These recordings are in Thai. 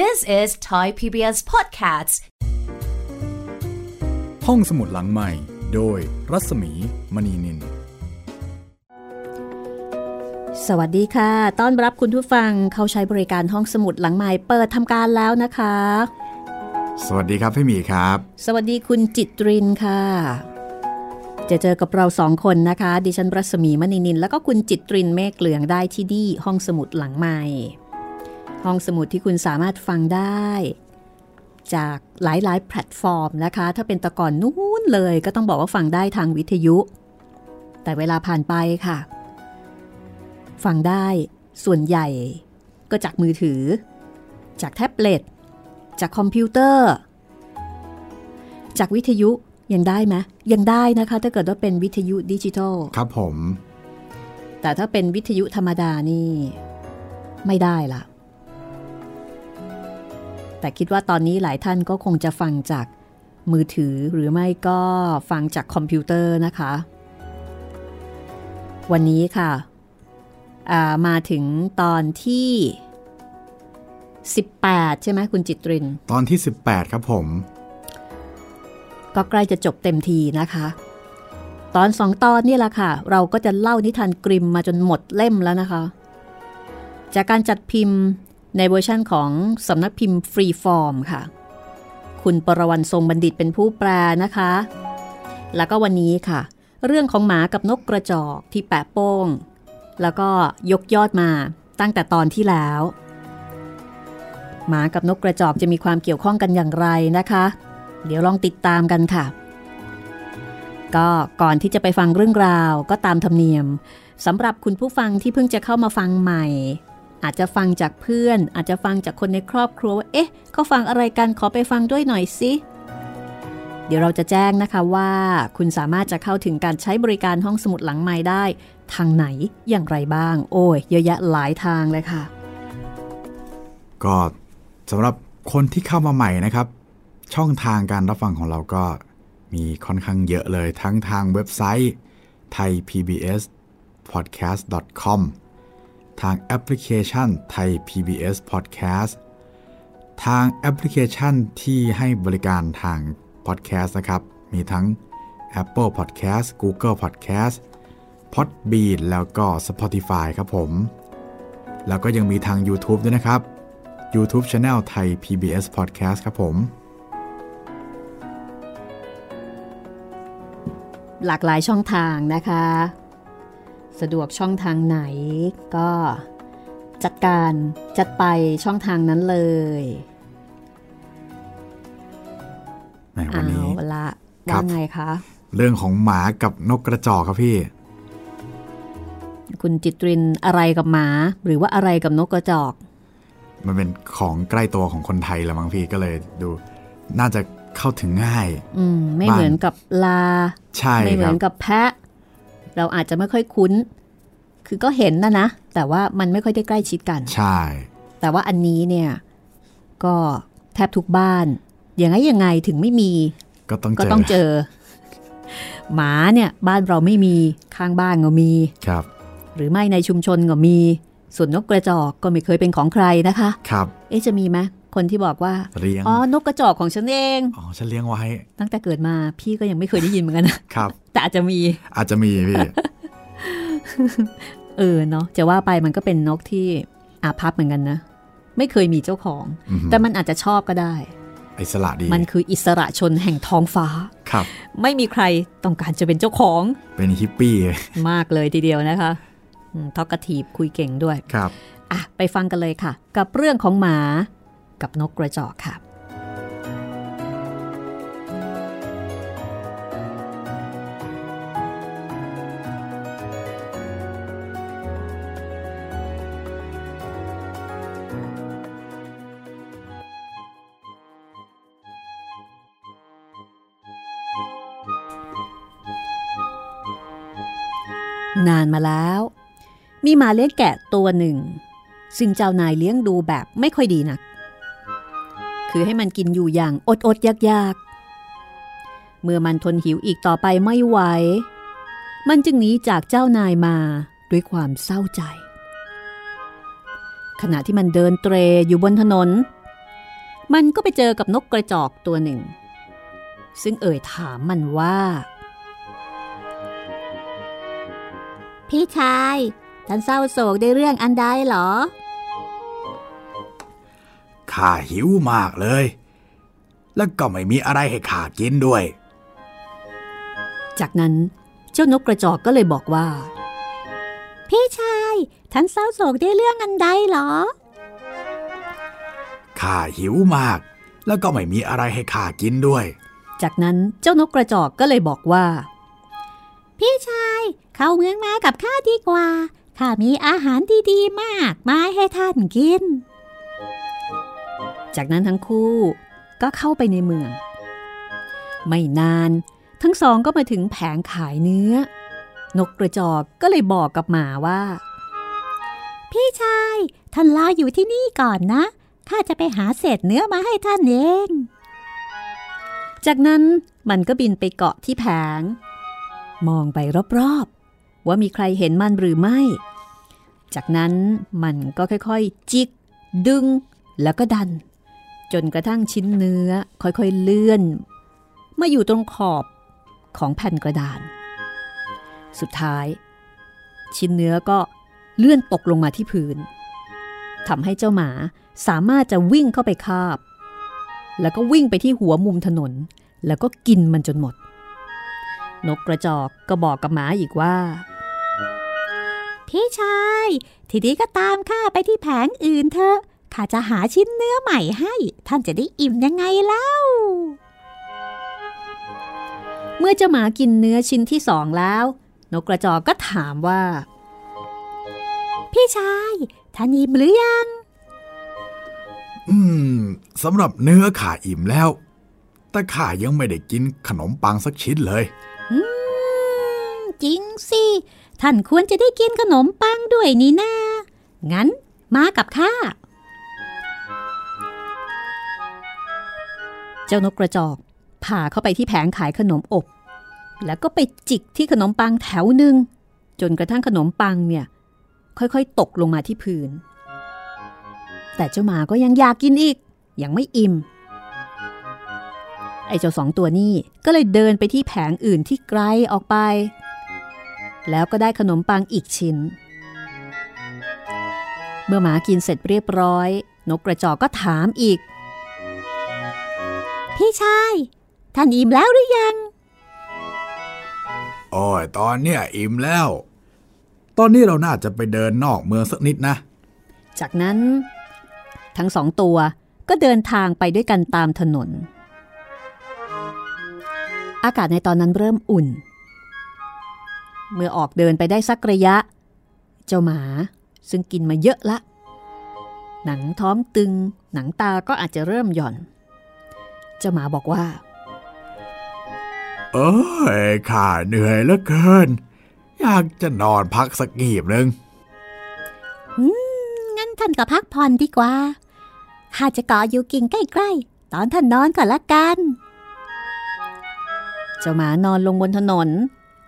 This is Thai PBS Podcasts ห้องสมุดหลังใหม่ โดยรัศมีมณีนิน สวัสดีค่ะ ต้อนรับคุณผู้ฟังเข้าใช้บริการห้องสมุดหลังใหม่เปิดทำการแล้วนะคะ สวัสดีครับพี่หมีครับ สวัสดีคุณจิตรินค่ะ จะเจอกับเราสองคนนะคะ ดิฉันรัศมีมณีนิน แล้วก็คุณจิตรินเมฆเหลืองได้ที่ดีห้องสมุดหลังใหม่ ห้องสมุดที่คุณสามารถฟังได้ จากหลายๆ แพลตฟอร์มนะคะ ถ้าเป็นแตะก่อนนู้นเลยก็ต้องบอกว่าฟังได้ทางวิทยุ แต่เวลาผ่านไปค่ะ ฟังได้ส่วนใหญ่ ก็จากมือถือ จากแท็บเล็ต จากคอมพิวเตอร์ จากวิทยุยังได้ไหมยังได้นะคะ ถ้าเกิดว่าเป็นวิทยุดิจิทัลครับผม แต่ถ้าเป็นวิทยุธรรมดานี่ ไม่ได้ละ แต่คิดว่าตอนนี้หลายท่านก็คงจะฟังจากมือถือหรือไม่ก็ฟังจากคอมพิวเตอร์นะคะ วันนี้ค่ะามาถึงตอนที่ 18 ใช่ไหมคุณจิตริน ตอนที่ 18 ครับผม ก็ใกล้จะจบเต็มทีนะคะ ตอนสองตอนนี่แหละค่ะ เราก็จะเล่านิทานกริมม์มาจนหมดเล่มแล้วนะคะ จากการจัดพิมพ์ ในเวอร์ชั่นของสำนักพิมพ์ฟรีฟอร์มค่ะ คุณปรวันทรงบัณฑิตเป็นผู้แปลนะคะ แล้วก็วันนี้ค่ะ เรื่องของหมากับนกกระจอกที่แปะโป้ง แล้วก็ยกยอดมาตั้งแต่ตอนที่แล้ว หมากับนกกระจอกจะมีความเกี่ยวข้องกันอย่างไรนะคะ เดี๋ยวลองติดตามกันค่ะ ก็ก่อนที่จะไปฟังเรื่องราวก็ตามธรรมเนียมสำหรับคุณผู้ฟังที่เพิ่งจะเข้ามาฟังใหม่ อาจจะฟังจากเพื่อน อาจจะฟังจากคนในครอบครัวว่าเอ๊ะเขาฟังอะไรกันขอไปฟังด้วยหน่อยสิเดี๋ยวเราจะแจ้งนะคะว่า คุณสามารถจะเข้าถึงการใช้บริการห้องสมุดหลังไม้ได้ ทางไหนอย่างไรบ้าง โอ้ยเยอะแยะหลายทางเลยค่ะ ก็สำหรับคนที่เข้ามาใหม่นะครับ ช่องทางการรับฟังของเราก็มีค่อนข้างเยอะเลยทั้งทางเว็บไซต์ thaipbspodcast.com ทางแอปพลิเคชัน Thai PBS Podcast ทางแอปพลิเคชันที่ให้บริการทาง Podcast นะครับ มีทั้ง Apple Podcast Google Podcast Podbean แล้วก็ Spotify ครับผม แล้วก็ยังมีทาง YouTube ด้วยนะครับ YouTube Channel ไทย PBS Podcast ครับผม หลากหลายช่องทางนะคะ สะดวกช่องทางไหน ก็จัดการจัดไปช่องทางนั้นเลยแหมวันนี้เอาละครัว่าบไงคะ เรื่องของหมากับนกกระจอกครับพี่ คุณจิตรินอะไรกับหมา หรือว่าอะไรกับนกกระจอก มันเป็นของใกล้ตัวของคนไทยละมั้งพี่ก็เลยดู น่าจะเข้าถึงง่าย อืมไม่บ้านเหมือนกับลา ใช่ไม่เหคมืรัอบนกับแพะ เราอาจจะไม่ค่อยคุ้น คือก็เห็นนะนะ แต่ว่ามันไม่ค่อยได้ใกล้ชิดกัน ใช่ แต่ว่าอันนี้เนี่ย ก็แทบทุกบ้าน อย่างไงยังไงถึงไม่มี ก็ต้องก็เจอต้องเจอ หมาเนี่ยบ้านเราไม่มีข้างบ้านก็มี ครับ หรือไม่ในชุมชนก็มี ส่วนนกกระจอกก็ไม่เคยเป็นของใครนะคะ ครับ เอ๊ะจะมีไหม คนที่บอกว่าเลี้ยงอ๋อนกกระจอกของฉันเองอ๋อฉันเลี้ยงไว้ ตั้งแต่เกิดมาพี่ก็ยังไม่เคยได้ยินเหมือนกันนะครับ แต่อาจจะมี อาจจะมีพี่เออเนาะจะว่าไปมันก็เป็นนกที่อาภัพเหมือนกันนะ ไม่เคยมีเจ้าของอือหือแต่มันอาจจะชอบก็ได้อิสระดีมันคืออิสระชนแห่งท้องฟ้าครับ ไม่มีใครต้องการจะเป็นเจ้าของ เป็นฮิปปี้มากเลยทีเดียวนะคะทอกกระถีบคุยเก่งด้วยครับอะไปฟังกันเลยค่ะ กับเรื่องของหมา กับนกกระจอกค่ะ นานมาแล้ว มีหมาเลี้ยงแกะตัวหนึ่งซึ่งเจ้านายเลี้ยงดูแบบไม่ค่อยดีนัก คือให้มันกินอยู่อย่างอดอดๆยากๆ เมื่อมันทนหิวอีกต่อไปไม่ไหว มันจึงหนีจากเจ้านายมาด้วยความเศร้าใจ ขณะที่มันเดินเตรอยู่บนถนน มันก็ไปเจอกับนกกระจอกตัวหนึ่ง ซึ่งเอ่ยถามมันว่า พี่ชายท่านเศร้าโศกได้เรื่องอันใดหรอ ข้าหิวมากเลย แล้วก็ไม่มีอะไรให้ข้ากินด้วย จากนั้นเจ้านกกระจอกก็เลยบอกว่า พี่ชายท่านเศร้าโศกได้เรื่องอันใดเหรอข้าหิวมาก แล้วก็ไม่มีอะไรให้ข้ากินด้วย จากนั้นเจ้านกกระจอกก็เลยบอกว่า พี่ชาย เข้าเมืองมากับข้าดีกว่าข้ามีอาหารดีๆมากมาให้ท่านกิน จากนั้นทั้งคู่ก็เข้าไปในเมือง ไม่นานทั้งสองก็มาถึงแผงขายเนื้อ นกกระจอกก็เลยบอกกับหมาว่า พี่ชายท่านรออยู่ที่นี่ก่อนนะข้าจะไปหาเศษเนื้อมาให้ท่านเอง จากนั้นมันก็บินไปเกาะที่แผง มองไปรอบๆ ว่ามีใครเห็นมันหรือไม่ จากนั้นมันก็ค่อยๆ จิก ดึงแล้วก็ดัน จนกระทั่งชิ้นเนื้อค่อยๆเลื่อน มาอยู่ตรงขอบของแผ่นกระดาน สุดท้าย ชิ้นเนื้อก็เลื่อนตกลงมาที่พื้นทำให้เจ้าหมาสามารถจะวิ่งเข้าไปคาบ แล้วก็วิ่งไปที่หัวมุมถนน แล้วก็กินมันจนหมด นกกระจอกก็บอกกับหมาอีกว่า พี่ชาย ทีนี้ก็ตามข้าไปที่แผงอื่นเถอะ ข้าจะหาชิ้นเนื้อใหม่ให้ ท่านจะได้อิ่มยังไงเล่า เมื่อเจ้าหมากินเนื้อชิ้นที่สองแล้ว นกกระจอกก็ถามว่า พี่ชาย ท่านอิ่มหรือยัง อืมสำหรับเนื้อข้าอิ่มแล้ว แต่ข้ายังไม่ได้กินขนมปังสักชิ้นเลย อืม จริงสิ ท่านควรจะได้กินขนมปังด้วยนี่นางั้นมากับข้า จ้านกกระจอกพาเข้าไปที่แผงขายขนมอบ แล้วก็ไปจิกที่ขนมปังแถวหนึ่งจนกระทั่งขนมปังเนี่ย ค่อยๆ ตกลงมาที่พื้น แต่เจ้าหมาก็ยังอยากกินอีก ยังไม่อิ่ม ไอ้เจ้าสองตัวนี้ก็เลยเดินไปที่แผงอื่นที่ไกลออกไป แล้วก็ได้ขนมปังอีกชิ้น เมื่อหมากินเสร็จเรียบร้อย นกกระจอกก็ถามอีก พี่ชาย ท่านอิ่มแล้วหรือยังโอ้ยตอนเนี้ยอิ่มแล้ว ตอนนี้เราน่าจะไปเดินนอกเมืองสักนิดนะ จากนั้น ทั้งสองตัวก็เดินทางไปด้วยกันตามถนน อากาศในตอนนั้นเริ่มอุ่น เมื่อออกเดินไปได้สักระยะ เจ้าหมาซึ่งกินมาเยอะละ หนังท้องตึง หนังตาก็อาจจะเริ่มหย่อน เจ้าหมาบอกว่า เอ้ยข้าเหนื่อยเหลือเกิน อยากจะนอนพักสักงีบหนึ่งอืมงั้นท่านก็พักผ่อนดีกว่าข้าจะเกาะอยู่กิ่งใกล้ๆ ตอนท่านนอนก่อนละกัน เจ้าหมานอนลงบนถนน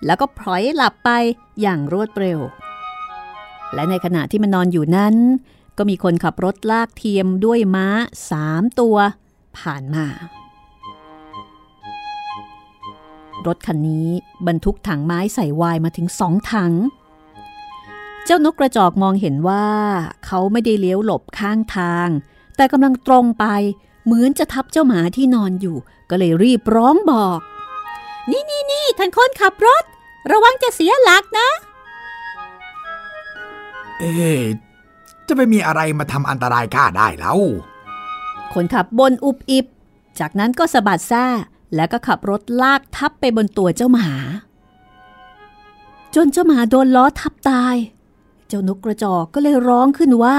แล้วก็พลอยหลับไปอย่างรวดเร็ว และในขณะที่มันนอนอยู่นั้น ก็มีคนขับรถลากเทียมด้วยม้าสามตัวผ่านมา รถคันนี้บรรทุกถังไม้ใส่วายมาถึงสองถัง เจ้านกกระจอกมองเห็นว่า เขาไม่ได้เลี้ยวหลบข้างทาง แต่กำลังตรงไปเหมือนจะทับเจ้าหมาที่นอนอยู่ ก็เลยรีบร้องบอก นี่นี่นี่ท่านคนขับรถ ระวังจะเสียหลักนะ เอ๊ะจะไปมีอะไรมาทำอันตรายข้าได้แล้วคนขับบนอุบอิบ จากนั้นก็สะบัดแซ่ แล้วก็ขับรถลากทับไปบนตัวเจ้าหมา จนเจ้าหมาโดนล้อทับตาย เจ้านกกระจอกก็เลยร้องขึ้นว่า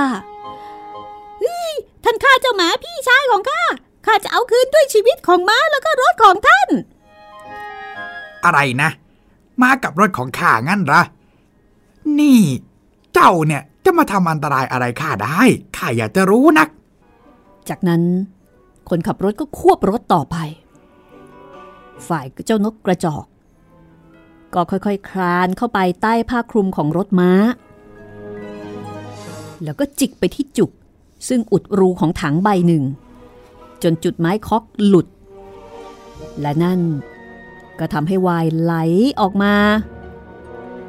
เฮ้ยท่านฆ่าเจ้าหมาพี่ชายของข้าข้าจะเอาคืนด้วยชีวิตของม้าแล้วก็รถของท่าน อะไรนะมากับรถของข้างั้นเหรอนี่ เจ้าเนี่ยจะมาทำอันตรายอะไรข้าได้ข้าอยากจะรู้นัก จากนั้น คนขับรถก็ควบรถต่อไป ฝ่ายเจ้านกกระจอก ก็ค่อยๆคคลานเข้าไปใต้ผ้าคลุมของรถม้า แล้วก็จิกไปที่จุก ซึ่งอุดรูของถังใบหนึ่ง จนจุดไม้คอกหลุด และนั่นก็ทำให้วายไหลออกมา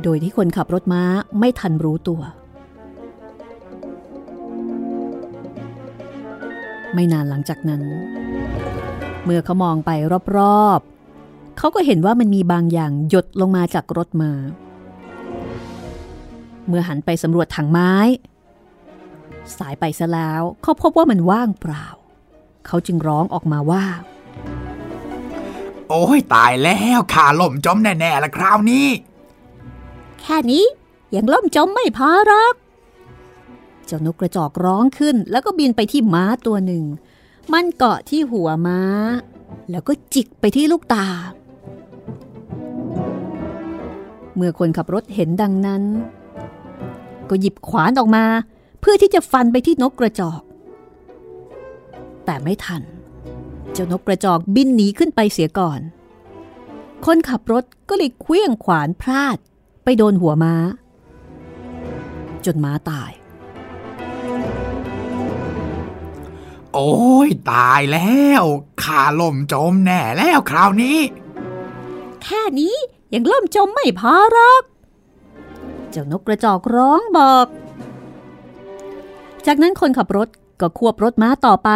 โดยที่คนขับรถม้าไม่ทันรู้ตัว ไม่นานหลังจากนั้น เมื่อเขามองไปรอบๆ เขาก็เห็นว่ามันมีบางอย่างหยดลงมาจากรถมา เมื่อหันไปสำรวจถังไม้ สายไปซะแล้วเขาพบว่ามันว่างเปล่า เขาจึงร้องออกมาว่า โอ้ยตายแล้วขาล่มจมแน่ๆละคราวนี้ แค่นี้ยังล่มจมไม่พอหรอกเจ้านกกระจอกร้องขึ้น แล้วก็บินไปที่ม้าตัวหนึ่ง มันเกาะที่หัวม้า แล้วก็จิกไปที่ลูกตา เมื่อคนขับรถเห็นดังนั้น ก็หยิบขวานออกมา เพื่อที่จะฟันไปที่นกกระจอก แต่ไม่ทัน เจ้านกกระจอกบินหนีขึ้นไปเสียก่อน คนขับรถก็เลยเคลื่องขวานพลาดไปโดนหัวม้า จนม้าตาย โอ้ยตายแล้วขาล่มจมแน่แล้วคราวนี้ แค่นี้ ยังล่มจมไม่พอหรอก เจ้านกกระจอกร้องบอก จากนั้นคนขับรถก็ควบรถม้าต่อไป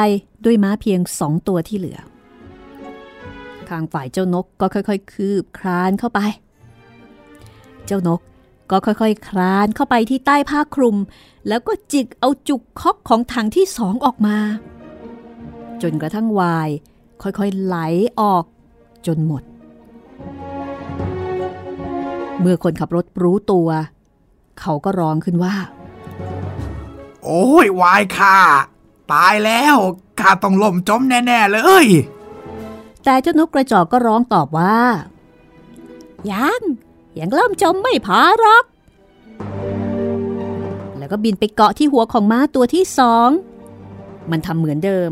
ด้วยม้าเพียงสองตัวที่เหลือข้างฝ่ายเจ้านกก็ค่อยๆ คืบคลานเข้าไป เจ้านกก็ค่อยๆ คลานเข้าไปที่ใต้ผ้าคลุม แล้วก็จิกเอาจุกคอกของถังที่สองออกมา จนกระทั่งวาย ค่อยๆ ไหลออกจนหมด เมื่อคนขับรถรู้ตัว เขาก็ร้องขึ้นว่า โอ้ยวายข้าตายแล้วข้าต้องล่มจมแน่ ๆ เลย แต่เจ้านกกระจอกก็ร้องตอบว่า ยังยังเริ่มจมไม่พอหรอก แล้วก็บินไปเกาะที่หัวของม้าตัวที่สอง มันทำเหมือนเดิม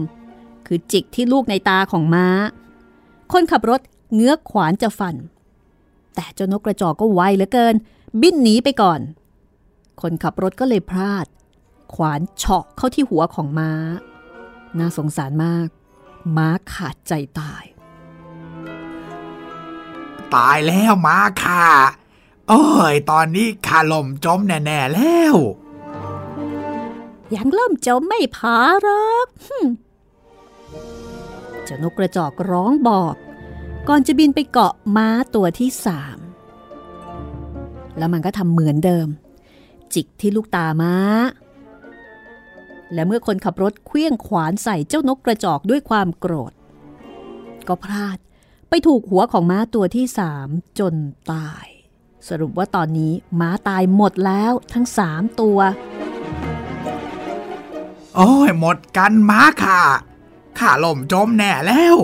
คือจิกที่ลูกในตาของม้า คนขับรถเงื้อขวานจะฟัน แต่เจ้านกกระจอกก็ไวเหลือเกิน บินหนีไปก่อน คนขับรถก็เลยพลาด ขวานเฉาะเข้าที่หัวของม้า น่าสงสารมาก ม้าขาดใจตาย ตายแล้วมาข้าโอ้ย ตอนนี้ข้าล่มจมแน่ๆแล้ว ยังเริ่มจมไม่พอหรอกหึ่มเจ้านกกระจอกร้องบอก ก่อนจะบินไปเกาะม้าตัวที่สามแล้วมันก็ทำเหมือนเดิม จิกที่ลูกตาม้า และเมื่อคนขับรถเคลื่องขวานใส่เจ้านกกระจอกด้วยความโกรธ ก็พลาดไปถูกหัวของม้าตัวที่สามจนตาย สรุปว่าตอนนี้ม้าตายหมดแล้วทั้งสามตัว โอ้ยหมดกันม้าข้าข้าล่มจมแน่แล้ว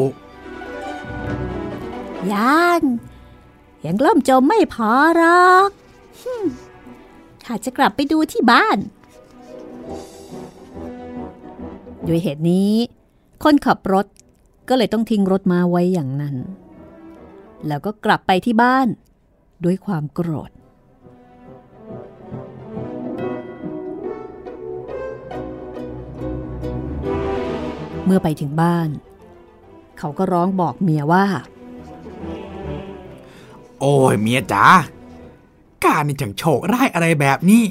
ยังยังเริ่มจมไม่พอหรอกข้าจะกลับไปดูที่บ้าน ด้วยเหตุนี้ คนขับรถก็เลยต้องทิ้งรถมาไว้อย่างนั้น แล้วก็กลับไปที่บ้าน ด้วยความโกรธ เมื่อไปถึงบ้าน เขาก็ร้องบอกเมียว่า โอ้ยเมียจ๋าการนี่จังโชคร้ายอะไรแบบนี้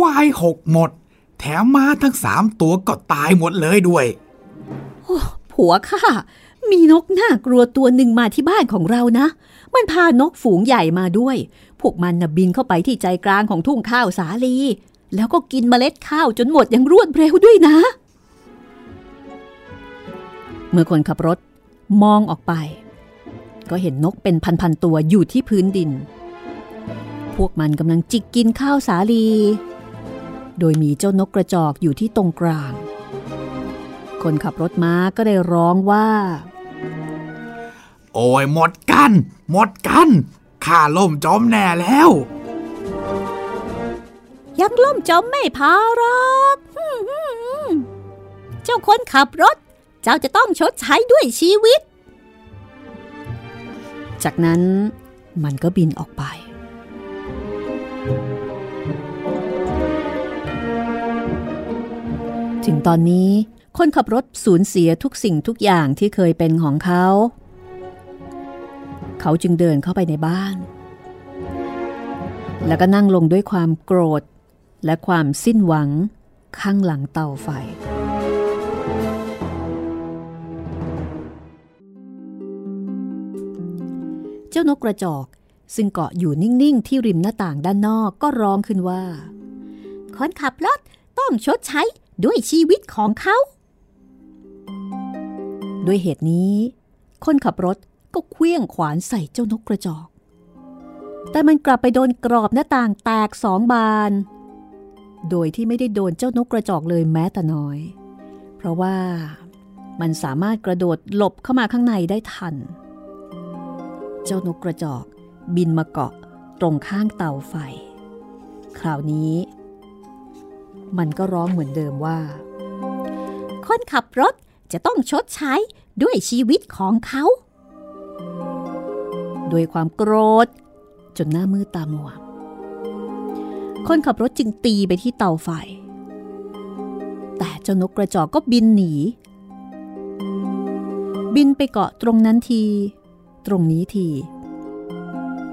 วายหกหมด แถมมาทั้งสามตัวก็ตายหมดเลยด้วยผัวข้ามีนกน่ากลัวตัวหนึ่งมาที่บ้านของเรานะ มันพานกฝูงใหญ่มาด้วย พวกมันนะบินเข้าไปที่ใจกลางของทุ่งข้าวสาลี แล้วก็กินเมล็ดข้าวจนหมดอย่างรวดเร็วด้วยนะ เมื่อคนขับรถมองออกไป ก็เห็นนกเป็นพันๆตัวอยู่ที่พื้นดิน พวกมันกำลังจิกกินข้าวสาลี โดยมีเจ้านกกระจอกอยู่ที่ตรงกลาง คนขับรถม้าก็ได้ร้องว่า โอ้ยหมดกัน หมดกันข้าล่มจมแน่แล้ว ยังล่มจมไม่พอหรอกเจ้าคนขับรถ เจ้าจะต้องชดใช้ด้วยชีวิต จากนั้นมันก็บินออกไป ถึงตอนนี้คนขับรถสูญเสียทุกสิ่งทุกอย่างที่เคยเป็นของเขา เขาจึงเดินเข้าไปในบ้าน แล้วก็นั่งลงด้วยความโกรธ และความสิ้นหวังข้างหลังเตาไฟ จ้านกกระจอก ซึ่งเกาะอยู่นิ่ง ๆ ที่ริมหน้าต่างด้านนอกก็ร้องขึ้นว่า คนขับรถต้องชดใช้ด้วยชีวิตของเขา ด้วยเหตุนี้ คนขับรถก็เคลี้ยงขวานใส่เจ้านกกระจอก แต่มันกลับไปโดนกรอบหน้าต่างแตกสองบาน โดยที่ไม่ได้โดนเจ้านกกระจอกเลยแม้แต่น้อย เพราะว่ามันสามารถกระโดดหลบเข้ามาข้างในได้ทัน เจ้านกกระจอก บินมาเกาะตรงข้างเตาไฟ คราวนี้ มันก็ร้องเหมือนเดิมว่า คนขับรถจะต้องชดใช้ด้วยชีวิตของเขาด้วยความโกรธ จนหน้ามืดตามัว คนขับรถจึงตีไปที่เตาไฟ แต่เจ้านกกระจอกก็บินหนี บินไปเกาะตรงนั้นที ตรงนี้ที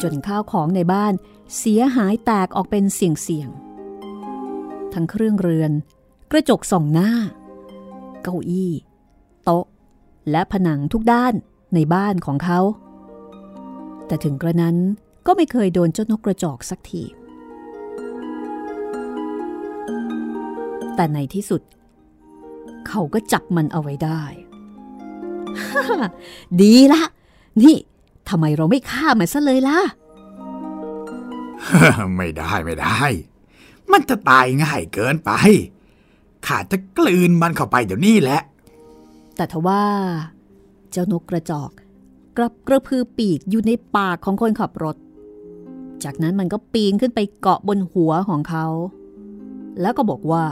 จนข้าวของในบ้านเสียหายแตกออกเป็นเสี่ยงๆ ทั้งเครื่องเรือน กระจกส่องหน้า เก้าอี้ โต๊ะ และผนังทุกด้านในบ้านของเขา แต่ถึงกระนั้นก็ไม่เคยโดนเจ้านกกระจอกสักที แต่ในที่สุด เขาก็จับมันเอาไว้ได้ ดีละ นี่ทำไมเราไม่ฆ่ามันซะเลยล่ะ ไม่ได้ไม่ได้ มันจะตายง่ายเกินไป ข้าจะกลืนมันเข้าไปเดี๋ยวนี้แหละ แต่ทว่า เจ้านกกระจอกกลับกระพือปีกอยู่ในปากของคนขับรถ จากนั้นมันก็ปีนขึ้นไปเกาะบนหัวของเขา แล้วก็บอกว่า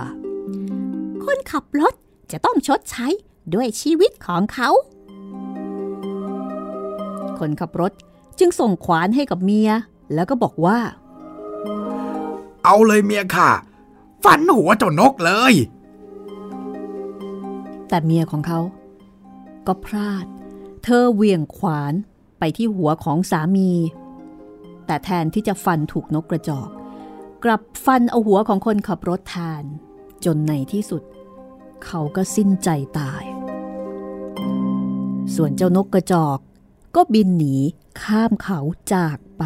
คนขับรถจะต้องชดใช้ด้วยชีวิตของเขา คนขับรถจึงส่งขวานให้กับเมีย แล้วก็บอกว่า เอาเลยเมียข้าฟันหัวเจ้านกเลย แต่เมียของเขา ก็พลาด เธอเหวี่ยงขวานไปที่หัวของสามี แต่แทนที่จะฟันถูกนกกระจอก กลับฟันเอาหัวของคนขับรถแทนจนในที่สุด เขาก็สิ้นใจตาย ส่วนเจ้านกกระจอก ก็บินหนีข้ามเขาจากไป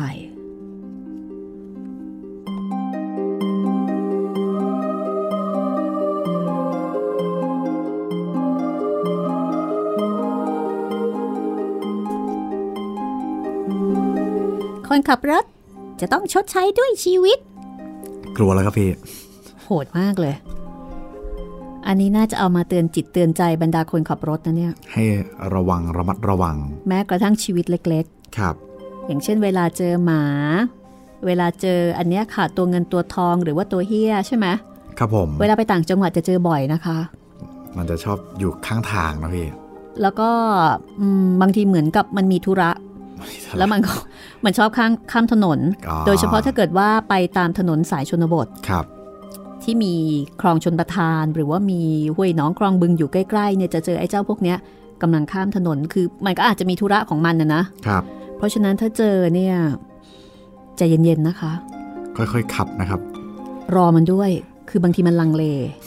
คนขับรถจะต้องชดใช้ด้วยชีวิต กลัวแล้วครับพี่ โหดมากเลย อันนี้น่าจะเอามาเตือนจิตเตือนใจบรรดาคนขับรถนะเนี่ย ให้ระวังระมัดระวัง แม้กระทั่งชีวิตเล็กครับๆอย่างเช่น เวลาเจอหมา เวลาเจออันเนี้ยค่ะตัวเงินตัวทองหรือว่าตัวเฮียใช่ไหมครับผม เวลาไปต่างจังหวัดจะเจอบ่อยนะคะ มันจะชอบอยู่ข้างทางนะพี่ แล้วก็อืมบางทีเหมือนกับมันมีธุระ แล้วมันก็มันชอบข้างข้ามถนนอ๋อโดยเฉพาะถ้าเกิดว่าไปตามถนนสายชนบท ครับ ที่มีคลองชนประทาน หรือว่ามีห้วยหนองคลองบึงอยู่ใกล้ๆเนี่ยจะเจอไอ้เจ้าพวกเนี้ยกำลังข้ามถนนคือมันก็อาจจะมีธุระของมันนะนะครับ เพราะฉะนั้นถ้าเจอเนี่ยใจเย็นๆนะคะ ค่อยๆขับนะครับ รอมันด้วยคือบางทีมันลังเล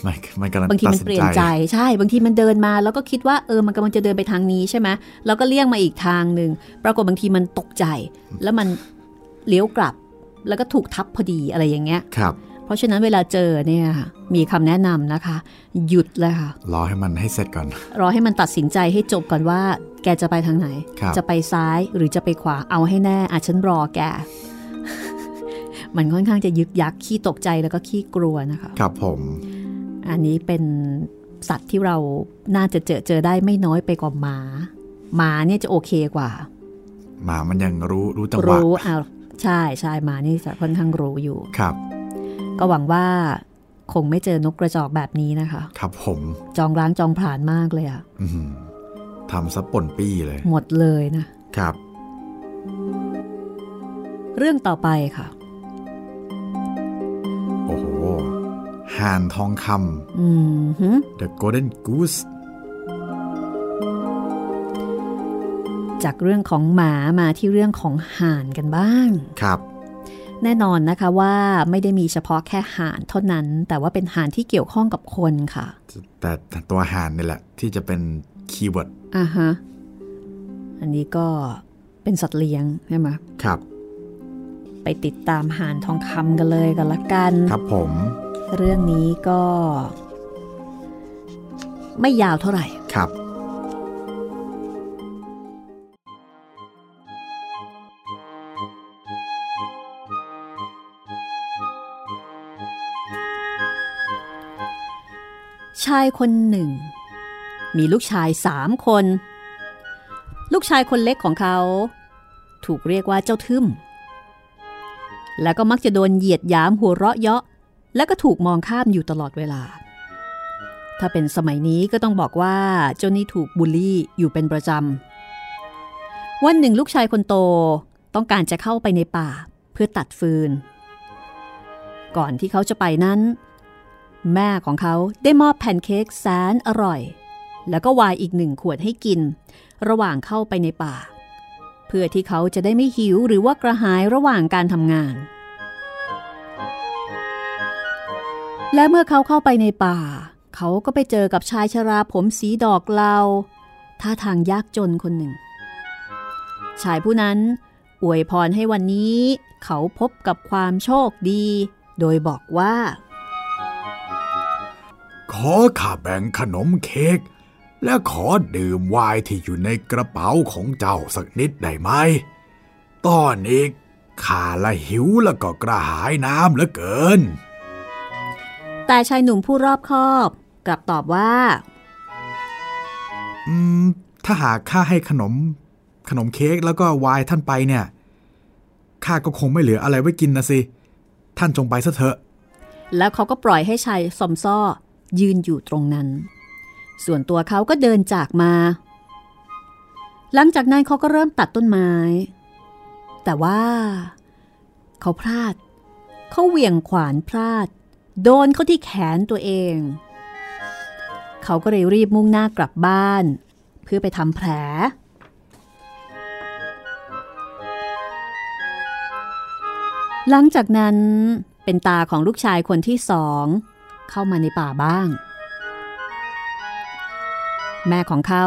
มันมันกำลังบางทีตัดมันสินเปลี่ยใจนใจใช่ บางทีมันเดินมา แล้วก็คิดว่าเออมันกำลังจะเดินไปทางนี้ใช่ไหมแล้วก็เลี่ยงมาอีกทางหนึ่งปรากฏบางทีมันตกใจ แล้วมันเลี้ยวกลับ แล้วก็ถูกทับพอดีอะไรอย่างเงี้ยครับเพ ราะฉะนั้นเวลาเจอเนี่ยมีคำแนะนำนะคะ หยุดเลยค่ะ รอให้มันให้เสร็จก่อน รอให้มันตัดสินใจให้จบก่อนว่า แกจะไปทางไหนครับจะไปซ้ายหรือจะไปขวาเอาให้แน่อาฉันรอแก มันค่อนข้างจะยึกยักขี้ตกใจแล้วก็ขี้กลัวนะคะ ครับผม อันนี้เป็นสัตว์ที่เราน่าจะเจอเจอได้ไม่น้อยไปกว่าหมาหมาเนี่ยจะโอเคกว่า หมามันยังรู้รู้จังหวะรู้อ่าใช่ใช่หมานี่จะค่อนข้างรู้อยู่ครับ ก็หวังว่าคงไม่เจอนกกระจอกแบบนี้นะคะ ครับผม จองร้างจองผลานมากเลยอะอื้อหือทำซะป่นปี้เลย หมดเลยนะ ครับ เรื่องต่อไปค่ะ โอ้โหหห่านทองคอืมฮึำ The Golden Goose จากเรื่องของหมามาที่เรื่องของห่านกันบ้าง ครับ แน่นอนนะคะว่าไม่ได้มีเฉพาะแค่ห่านเท่านั้น แต่ว่าเป็นห่านที่เกี่ยวข้องกับคนค่ะ แต่ตัวห่านนี่แหละที่จะเป็นคีย์เวิร์ดอ่าฮะอันนี้ก็เป็นสัตว์เลี้ยงใช่ไหมครับ ไปติดตามห่านทองคำกันเลยกันละกัน ครับผม เรื่องนี้ก็ ไม่ยาวเท่าไหร่ครับ ชายคนหนึ่ง มีลูกชายสามคน ลูกชายคนเล็กของเขา ถูกเรียกว่าเจ้าทึมแล้วก็มักจะโดนเหยียดหยามหัวเราะเยาะ และก็ถูกมองข้ามอยู่ตลอดเวลา ถ้าเป็นสมัยนี้ก็ต้องบอกว่าเจ้านี่ถูกบูลลี่อยู่เป็นประจำ วันหนึ่งลูกชายคนโตต้องการจะเข้าไปในป่าเพื่อตัดฟืน ก่อนที่เขาจะไปนั้น แม่ของเขาได้มอบแพนเค้กแสนอร่อย แล้วก็วายอีกหนึ่งขวดให้กิน ระหว่างเข้าไปในป่า เพื่อที่เขาจะได้ไม่หิวหรือว่ากระหายระหว่างการทำงาน และเมื่อเขาเข้าไปในป่า เขาก็ไปเจอกับชายชราผมสีดอกเหลาท่าทางยากจนคนหนึ่ง ชายผู้นั้นอวยพรให้วันนี้ เขาพบกับความโชคดี โดยบอกว่า ขอข้าแบ่งขนมเค้กและขอดื่มไวน์ที่อยู่ในกระเป๋าของเจ้าสักนิดได้ไหม ตอนนี้ข้าละหิวแล้วก็กระหายน้ำเหลือเกิน แต่ชายหนุ่มผู้รอบคอบกลับตอบว่า อืม ถ้าหากข้าให้ขนม ขนมเค้กแล้วก็ไวน์ท่านไปเนี่ยข้าก็คงไม่เหลืออะไรไว้กินนะสิ ท่านจงไปซะเถอะ แล้วเขาก็ปล่อยให้ชายสมซ้อ ยืนอยู่ตรงนั้น ส่วนตัวเขาก็เดินจากมา หลังจากนั้นเขาก็เริ่มตัดต้นไม้ แต่ว่า เขาพลาด เขาเหวี่ยงขวานพลาด โดนเขาที่แขนตัวเอง เขาก็เลยรีบมุ่งหน้ากลับบ้าน เพื่อไปทำแผลหลังจากนั้นเป็นตาของลูกชายคนที่สอง เข้ามาในป่าบ้าง แม่ของเขา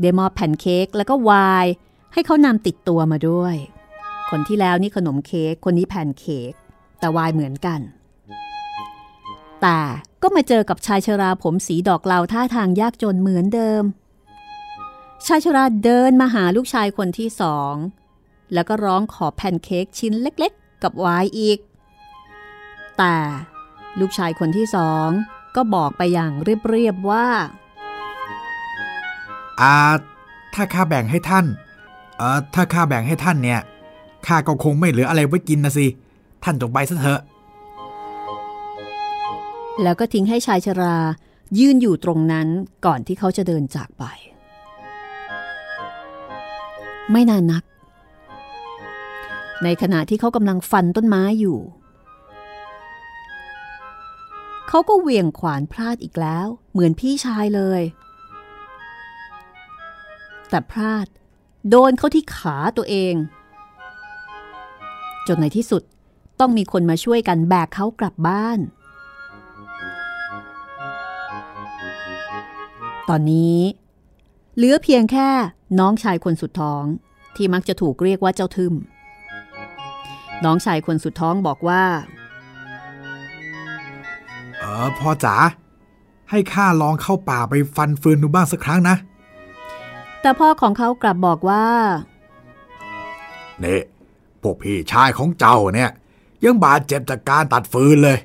ได้มอบแผ่นเค้กแล้วก็วน์ให้เขานำติดตัวมาด้วย คนที่แล้วนี่ขนมเค้กคนนี้แผ่นเค้กแต่วน์เหมือนกัน แต่ก็มาเจอกับชายชราผมสีดอกเหลาท่าทางยากจนเหมือนเดิม ชายชราเดินมาหาลูกชายคนที่สอง แล้วก็ร้องขอแผ่นเค้กชิ้นเล็กๆ กับวน์อีก แต่ ลูกชายคนที่สองก็บอกไปอย่างเรียบๆว่าอ่าถ้าข้าแบ่งให้ท่าน เอ่อ ถ้าข้าแบ่งให้ท่านเนี่ย ข้าก็คงไม่เหลืออะไรไว้กินนะสิ ท่านจงไปซะเถอะ แล้วก็ทิ้งให้ชายชรา ยืนอยู่ตรงนั้นก่อนที่เขาจะเดินจากไป ไม่นานนัก ในขณะที่เขากำลังฟันต้นไม้อยู่ เขาก็เหวี่ยงขวานพลาดอีกแล้ว เหมือนพี่ชายเลย แต่พลาด โดนเขาที่ขาตัวเอง จนในที่สุดต้องมีคนมาช่วยกันแบกเขากลับบ้าน ตอนนี้ เหลือเพียงแค่น้องชายคนสุดท้องที่มักจะถูกเรียกว่าเจ้าทึมน้องชายคนสุดท้องบอกว่า ออพ่อจ๋าให้ข้าลองเข้าป่าไปฟันฟืนดูบ้างสักครั้งนะ แต่พ่อของเขากลับบอกว่าเนี่พวกพี่ชายของเจ้าเนี่ย ยังบาดเจ็บจากการตัดฟืนเลย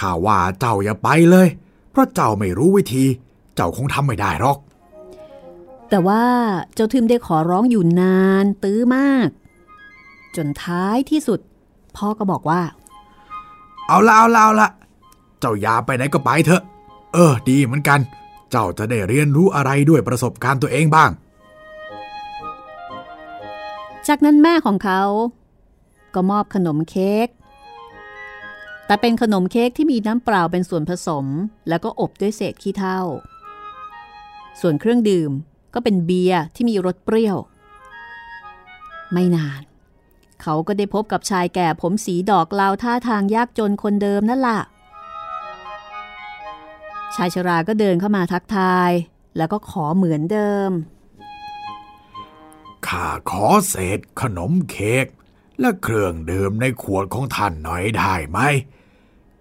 ข้าว่าเจ้าอย่าไปเลย เพราะเจ้าไม่รู้วิธี เจ้าคงทำไม่ได้หรอก แต่ว่าเจ้าทึมได้ขอร้องอยู่นานตื้อมาก จนท้ายที่สุด พ่อก็บอกว่า เอาละเอาละเอาละ เจ้าอย่าไปไหนก็ไปเถอะ เออ ดีเหมือนกัน เจ้าจะได้เรียนรู้อะไรด้วยประสบการณ์ตัวเองบ้าง จากนั้นแม่ของเขา ก็มอบขนมเค้ก แต่เป็นขนมเค้กที่มีน้ำเปล่าเป็นส่วนผสม แล้วก็อบด้วยเศษขี้เถ้า ส่วนเครื่องดื่มก็เป็นเบียร์ที่มีรสเปรี้ยว ไม่นาน เขาก็ได้พบกับชายแก่ผมสีดอกลาวท่าทางยากจนคนเดิมนั่นล่ะ ชายชราก็เดินเข้ามาทักทาย แล้วก็ขอเหมือนเดิม ข้าขอเศษขนมเค้กและเครื่องดื่มในขวดของท่านหน่อยได้ไหม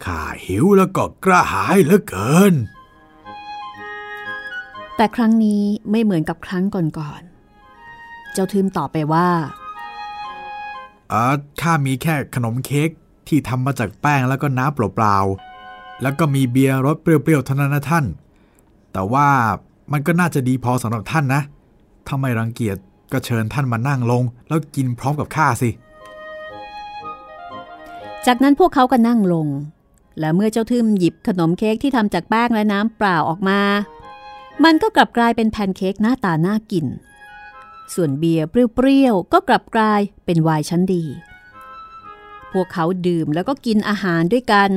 ข้าหิวแล้วก็กระหายเหลือเกิน แต่ครั้งนี้ไม่เหมือนกับครั้งก่อนๆ เจ้าทึมตอบไปว่าเออข้ามีแค่ขนมเค้กที่ทำมาจากแป้งแล้วก็น้ำเปล่าๆ แล้วก็มีเบียร์รสเปรี้ยวๆเท่านั้นนะท่าน แต่ว่ามันก็น่าจะดีพอสำหรับท่านนะ ถ้าไม่รังเกียจก็เชิญท่านมานั่งลง แล้วกินพร้อมกับข้าสิ จากนั้นพวกเขาก็นั่งลง และเมื่อเจ้าทึมหยิบขนมเค้กที่ทำจากแป้งและน้ำเปล่าออกมา มันก็กลับกลายเป็นแพนเค้กหน้าตาน่ากิน ส่วนเบียร์เปรี้ยวๆก็กลับกลายเป็นไวน์ชั้นดี พวกเขาดื่มแล้วก็กินอาหารด้วยกัน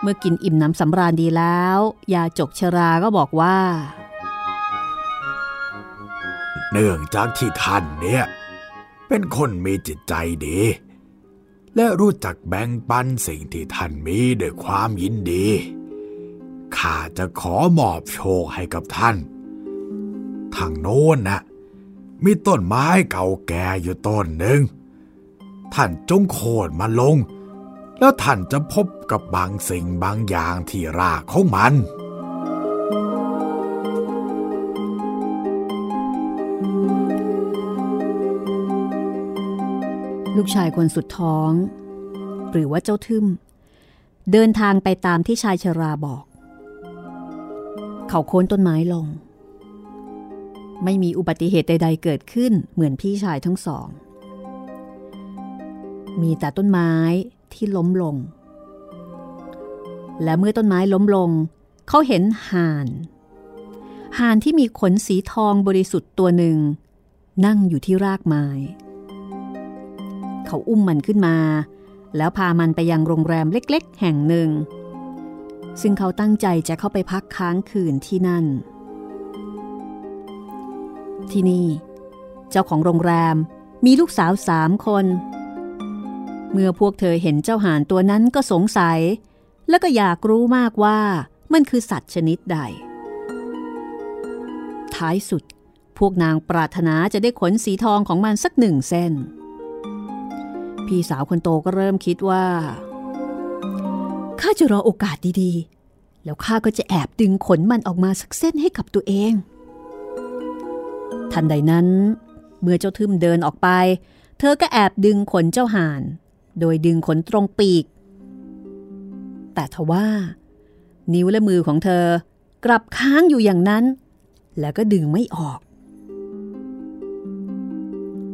เมื่อกินอิ่มน้ำสำราญดีแล้ว ยาจกชราก็บอกว่า เนื่องจากที่ท่านเนี่ย เป็นคนมีจิตใจดี และรู้จักแบ่งปันสิ่งที่ท่านมีด้วยความยินดี ข้าจะขอมอบโชคให้กับท่าน ทางโน้นนะมีต้นไม้เก่าแก่อยู่ต้นหนึ่ง ท่านจงโค่นมันลง แล้วท่านจะพบกับบางสิ่งบางอย่างที่รากของมัน ลูกชายคนสุดท้อง หรือว่าเจ้าทึมเดินทางไปตามที่ชายชราบอก เขาโค่นต้นไม้ลง ไม่มีอุบัติเหตุใด ๆ เกิดขึ้นเหมือนพี่ชายทั้งสอง มีแต่ต้นไม้ ที่ล้มลง และเมื่อต้นไม้ล้มลง เขาเห็นห่าน ห่านที่มีขนสีทองบริสุทธิ์ตัวหนึ่ง นั่งอยู่ที่รากไม้ เขาอุ้มมันขึ้นมา แล้วพามันไปยังโรงแรมเล็ก ๆ แห่งหนึ่ง ซึ่งเขาตั้งใจจะเข้าไปพักค้างคืนที่นั่น ที่นี่ เจ้าของโรงแรมมีลูกสาวสามคน เมื่อพวกเธอเห็นเจ้าห่านตัวนั้นก็สงสัย แล้วก็อยากรู้มากว่ามันคือสัตว์ชนิดใด ท้ายสุด พวกนางปรารถนาจะได้ขนสีทองของมันสักหนึ่งเส้น พี่สาวคนโตก็เริ่มคิดว่าข้าจะรอโอกาสดีๆ แล้วข้าก็จะแอบดึงขนมันออกมาสักเส้นให้กับตัวเอง ทันใดนั้น เมื่อเจ้าทึมเดินออกไป เธอก็แอบดึงขนเจ้าห่าน โดยดึงขนตรงปีก แต่ทว่า นิ้วและมือของเธอกลับค้างอยู่อย่างนั้น แล้วก็ดึงไม่ออก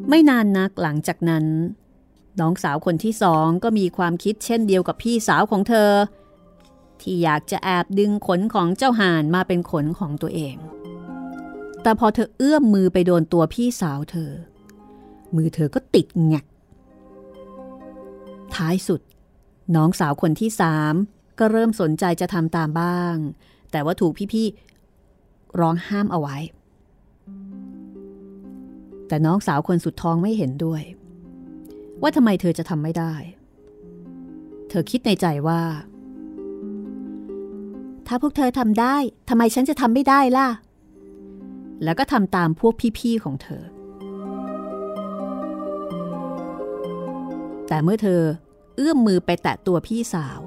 ไม่นานนักหลังจากนั้น น้องสาวคนที่สองก็มีความคิดเช่นเดียวกับพี่สาวของเธอ ที่อยากจะแอบดึงขนของเจ้าห่านมาเป็นขนของตัวเอง แต่พอเธอเอื้อมมือไปโดนตัวพี่สาวเธอ มือเธอก็ติดแงก ท้ายสุด น้องสาวคนที่สามก็เริ่มสนใจจะทำตามบ้าง แต่ว่าถูกพี่ๆร้องห้ามเอาไว้ แต่น้องสาวคนสุดท้องไม่เห็นด้วย ว่าทำไมเธอจะทำไม่ได้ เธอคิดในใจว่า ถ้าพวกเธอทำได้ทำไมฉันจะทำไม่ได้ล่ะ แล้วก็ทำตามพวกพี่ๆของเธอแต่เมื่อเธอ เอื้อมมือไปแตะตัวพี่สาว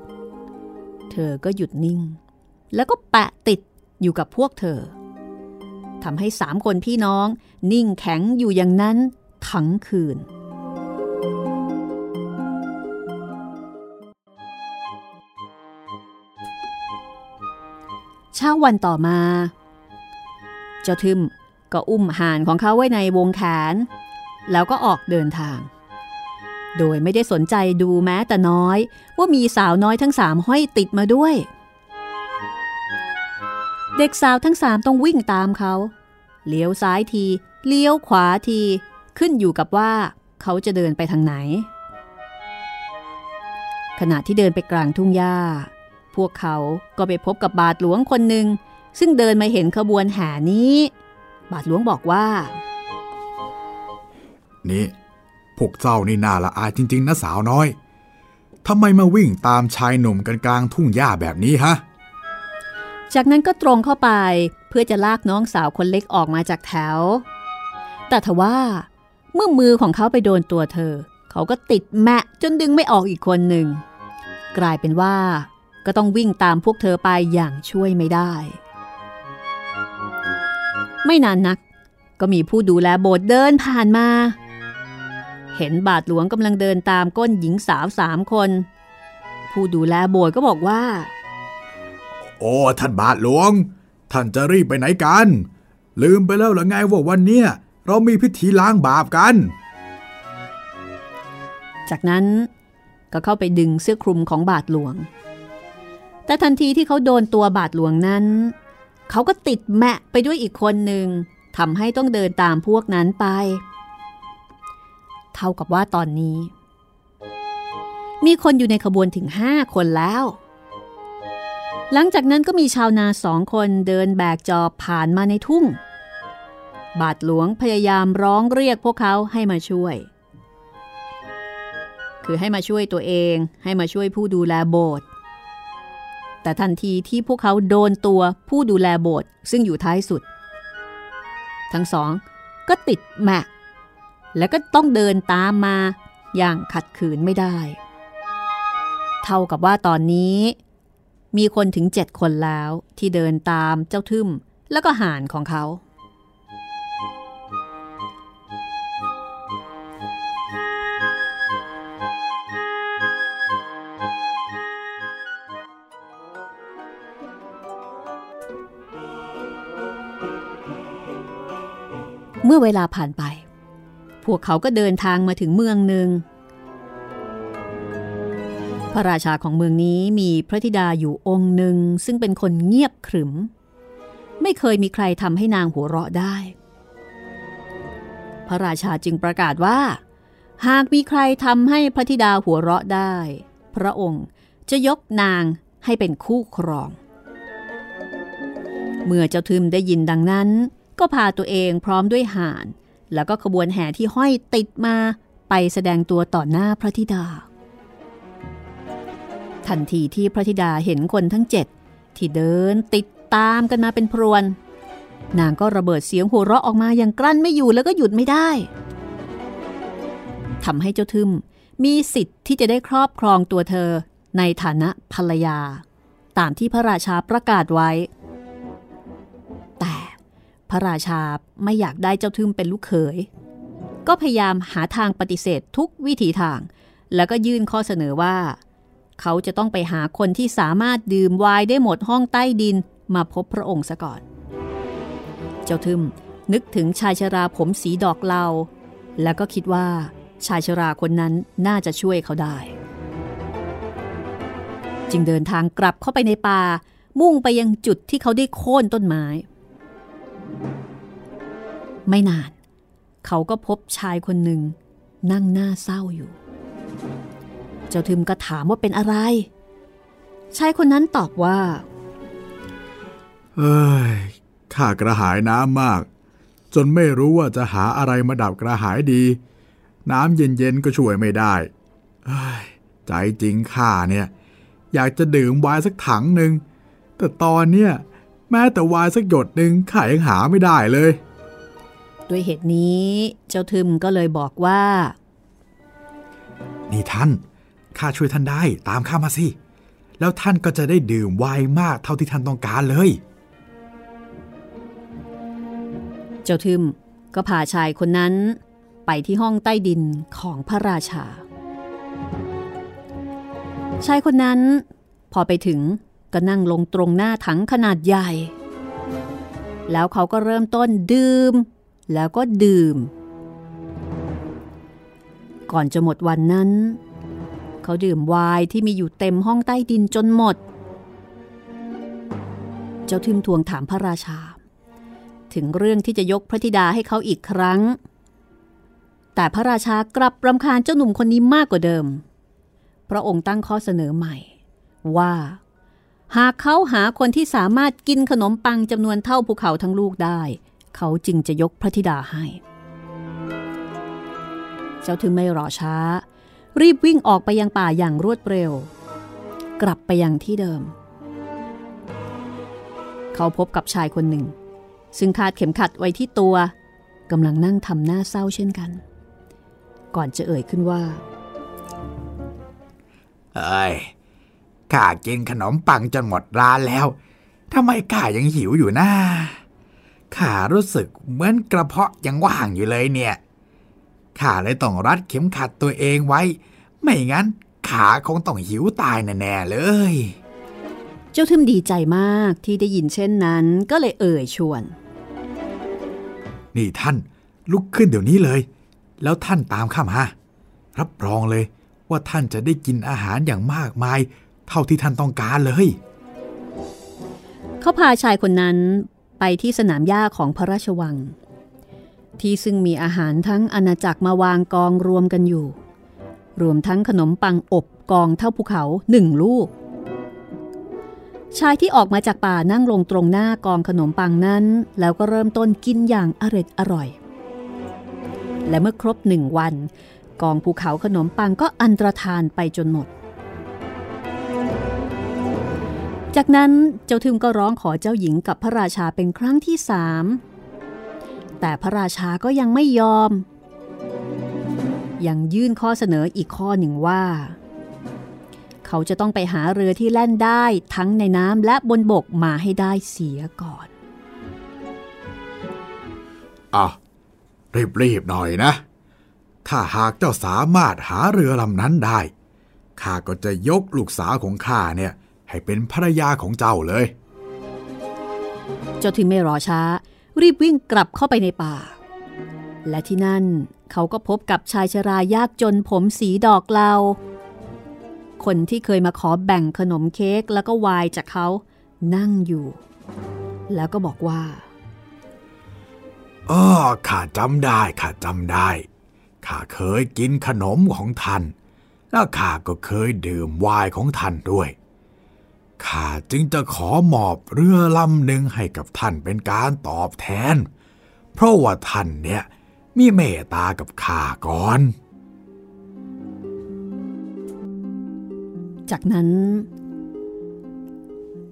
เธอก็หยุดนิ่ง แล้วก็แปะติดอยู่กับพวกเธอทำให้สามคนพี่น้อง นิ่งแข็งอยู่อย่างนั้นทั้งคืน เช้าวันต่อมา เจ้าทึมก็อุ้มห่านของเขาไว้ในวงแขน แล้วก็ออกเดินทาง โดยไม่ได้สนใจดูแม้แต่น้อย ว่ามีสาวน้อยทั้งสามห้อยติดมาด้วย เด็กสาวทั้งสามต้องวิ่งตามเขาเลี้ยวซ้ายที เลี้ยวขวาที ขึ้นอยู่กับว่า เขาจะเดินไปทางไหน ขณะที่เดินไปกลางทุ่งหญ้า พวกเขาก็ไปพบกับบาทหลวงคนหนึ่ง ซึ่งเดินมาเห็นขบวนแห่นี้ บาทหลวงบอกว่า นี่ พวกเจ้านี่น่าละอายจริง ๆนะสาวน้อยทำไมมาวิ่งตามชายหนุ่มกันกลางทุ่งหญ้าแบบนี้ฮะ จากนั้นก็ตรงเข้าไปเพื่อจะลากน้องสาวคนเล็กออกมาจากแถว แต่ทว่า เมื่อมือของเขาไปโดนตัวเธอ เขาก็ติดแมะจนดึงไม่ออกอีกคนหนึ่ง กลายเป็นว่า ก็ต้องวิ่งตามพวกเธอไปอย่างช่วยไม่ได้ ไม่นานนัก ก็มีผู้ดูแลโบสถ์เดินผ่านมา เห็นบาทหลวงกำลังเดินตามก้นหญิงสาวสามคน ผู้ดูแลโบสถ์ก็บอกว่า โอ้ท่านบาทหลวง ท่านจะรีบไปไหนกัน ลืมไปแล้วหรือไงว่าวันเนี้ยเรามีพิธีล้างบาปกัน จากนั้นก็เข้าไปดึงเสื้อคลุมของบาทหลวง แต่ทันทีที่เขาโดนตัวบาทหลวงนั้น เขาก็ติดแมะไปด้วยอีกคนหนึ่งทำให้ต้องเดินตามพวกนั้นไป เท่ากับว่าตอนนี้ มีคนอยู่ในขบวนถึงห้าคนแล้ว หลังจากนั้นก็มีชาวนาสองคนเดินแบกจอบผ่านมาในทุ่ง บาทหลวงพยายามร้องเรียกพวกเขาให้มาช่วย คือให้มาช่วยตัวเองให้มาช่วยผู้ดูแลโบสถ์แต่ทันทีที่พวกเขาโดนตัวผู้ดูแลโบสถ์ซึ่งอยู่ท้ายสุด ทั้งสองก็ติดแมะ แล้วก็ต้องเดินตามมาอย่างขัดขืนไม่ได้ เท่ากับว่าตอนนี้ มีคนถึงเจ็ดคนแล้วที่เดินตามเจ้าทึมแล้วก็ห่านของเขา เมื่อเวลาผ่านไป วกเขาก็เดินทางมาถึงเมืองหนึ่ง พระราชาของเมืองนี้มีพระธิดาอยู่องค์หนึ่งซึ่งเป็นคนเงียบขรึม ไม่เคยมีใครทำให้นางหัวเราะได้ พระราชาจึงประกาศว่า หากมีใครทำให้พระธิดาหัวเราะได้ พระองค์จะยกนางให้เป็นคู่ครอง เมื่อเจ้าทึมได้ยินดังนั้น ก็พาตัวเองพร้อมด้วยห่าน แล้วก็ขบวนแห่ที่ห้อยติดมาไปแสดงตัวต่อหน้าพระธิดา ทันทีที่พระธิดาเห็นคนทั้งเจ็ดที่เดินติดตามกันมาเป็นพรวน นางก็ระเบิดเสียงหัวเราะออกมาอย่างกลั้นไม่อยู่แล้วก็หยุดไม่ได้ทำให้เจ้าทึมมีสิทธิ์ที่จะได้ครอบครองตัวเธอในฐานะภรรยา ตามที่พระราชาประกาศไว้ พระราชาไม่อยากได้เจ้าทึมเป็นลูกเขย ก็พยายามหาทางปฏิเสธทุกวิถีทาง แล้วก็ยื่นข้อเสนอว่า เขาจะต้องไปหาคนที่สามารถดื่มไวน์ได้หมดห้องใต้ดินมาพบพระองค์ซะก่อน เจ้าทึมนึกถึงชายชราผมสีดอกเหลาแล้วก็คิดว่าชายชราคนนั้นน่าจะช่วยเขาได้ จึงเดินทางกลับเข้าไปในป่า มุ่งไปยังจุดที่เขาได้โค่นต้นไม้ ไม่นาน เขาก็พบชายคนหนึ่ง นั่งหน้าเศร้าอยู่ เจ้าทึมก็ถามว่าเป็นอะไร ชายคนนั้นตอบว่า เอ้ยข้ากระหายน้ำมาก จนไม่รู้ว่าจะหาอะไรมาดับกระหายดี น้ำเย็นๆก็ช่วยไม่ได้ใจจริงข้าเนี่ย อยากจะดื่มไวน์สักถังหนึ่งแต่ตอนเนี้ย แม้แต่ไวน์สักหยดหนึ่งข้ายังหาไม่ได้เลย ด้วยเหตุนี้เจ้าทึมก็เลยบอกว่า นี่ท่านข้าช่วยท่านได้ตามข้ามาสิ แล้วท่านก็จะได้ดื่มไวน์มากเท่าที่ท่านต้องการเลย เจ้าทึมก็พาชายคนนั้นไปที่ห้องใต้ดินของพระราชา ชายคนนั้นพอไปถึง ก็นั่งลงตรงหน้าถังขนาดใหญ่ แล้วเขาก็เริ่มต้นดื่ม แล้วก็ดื่ม ก่อนจะหมดวันนั้น เขาดื่มไวน์ที่มีอยู่เต็มห้องใต้ดินจนหมด เจ้าทึมทวงถามพระราชา ถึงเรื่องที่จะยกพระธิดาให้เขาอีกครั้ง แต่พระราชากลับรำคาญเจ้าหนุ่มคนนี้มากกว่าเดิม พระองค์ตั้งข้อเสนอใหม่ ว่า หากเขาหาคนที่สามารถกินขนมปังจำนวนเท่าภูเขาทั้งลูกได้ เขาจึงจะยกพระธิดาให้ เจ้าถึงไม่รอช้า รีบวิ่งออกไปยังป่าอย่างรวดเร็ว กลับไปยังที่เดิม เขาพบกับชายคนหนึ่ง ซึ่งคาดเข็มขัดไว้ที่ตัวกำลังนั่งทำหน้าเศร้าเช่นกัน ก่อนจะเอ่ยขึ้นว่าเอ้ ข้ากินขนมปังจนหมดร้านแล้วทำไมข้ายังหิวอยู่นะข้ารู้สึกเหมือนกระเพาะยังว่างอยู่เลยเนี่ยข้าเลยต้องรัดเข็มขัดตัวเองไว้ ไม่งั้นขาคงต้องหิวตายแน่ๆเลย เจ้าทึมดีใจมากที่ได้ยินเช่นนั้นก็เลยเอ่ยชวน นี่ท่านลุกขึ้นเดี๋ยวนี้เลย แล้วท่านตามข้ามารับรองเลยว่าท่านจะได้กินอาหารอย่างมากมาย เท่าที่ท่านต้องการเลย เขาพาชายคนนั้นไปที่สนามหญ้าของพระราชวัง ที่ซึ่งมีอาหารทั้งอาณาจักรมาวางกองรวมกันอยู่ รวมทั้งขนมปังอบกองเท่าภูเขาหนึ่งลูก ชายที่ออกมาจากป่านั่งลงตรงหน้ากองขนมปังนั้น แล้วก็เริ่มต้นกินอย่างอร็ดอร่อย และเมื่อครบหนึ่งวัน กองภูเขาขนมปังก็อันตรธานไปจนหมด จากนั้นเจ้าทึมก็ร้องขอเจ้าหญิงกับพระราชาเป็นครั้งที่สามแต่พระราชาก็ยังไม่ยอม ยังยื่นข้อเสนออีกข้อหนึ่งว่า เขาจะต้องไปหาเรือที่แล่นได้ทั้งในน้ำและบนบกมาให้ได้เสียก่อน อะ รีบๆหน่อยนะ ถ้าหากเจ้าสามารถหาเรือลำนั้นได้ข้าก็จะยกลูกสาวของข้าเนี่ย ให้เป็นภรรยาของเจ้าเลย เจ้าทึมไม่รอช้า รีบวิ่งกลับเข้าไปในป่า และที่นั่นเขาก็พบกับชายชรายากจนผมสีดอกเหลาคนที่เคยมาขอแบ่งขนมเค้กแล้วก็ไวายจากเขานั่งอยู่ แล้วก็บอกว่าอ้อข้าจำได้ข้าจำได้ข้าเคยกินขนมของท่าน แล้วข้าก็เคยดื่มไวน์ของท่านด้วย ข้าจึงจะขอมอบเรือลำหนึ่งให้กับท่านเป็นการตอบแทน เพราะว่าท่านเนี่ยมีเมตตากับข้าก่อน จากนั้น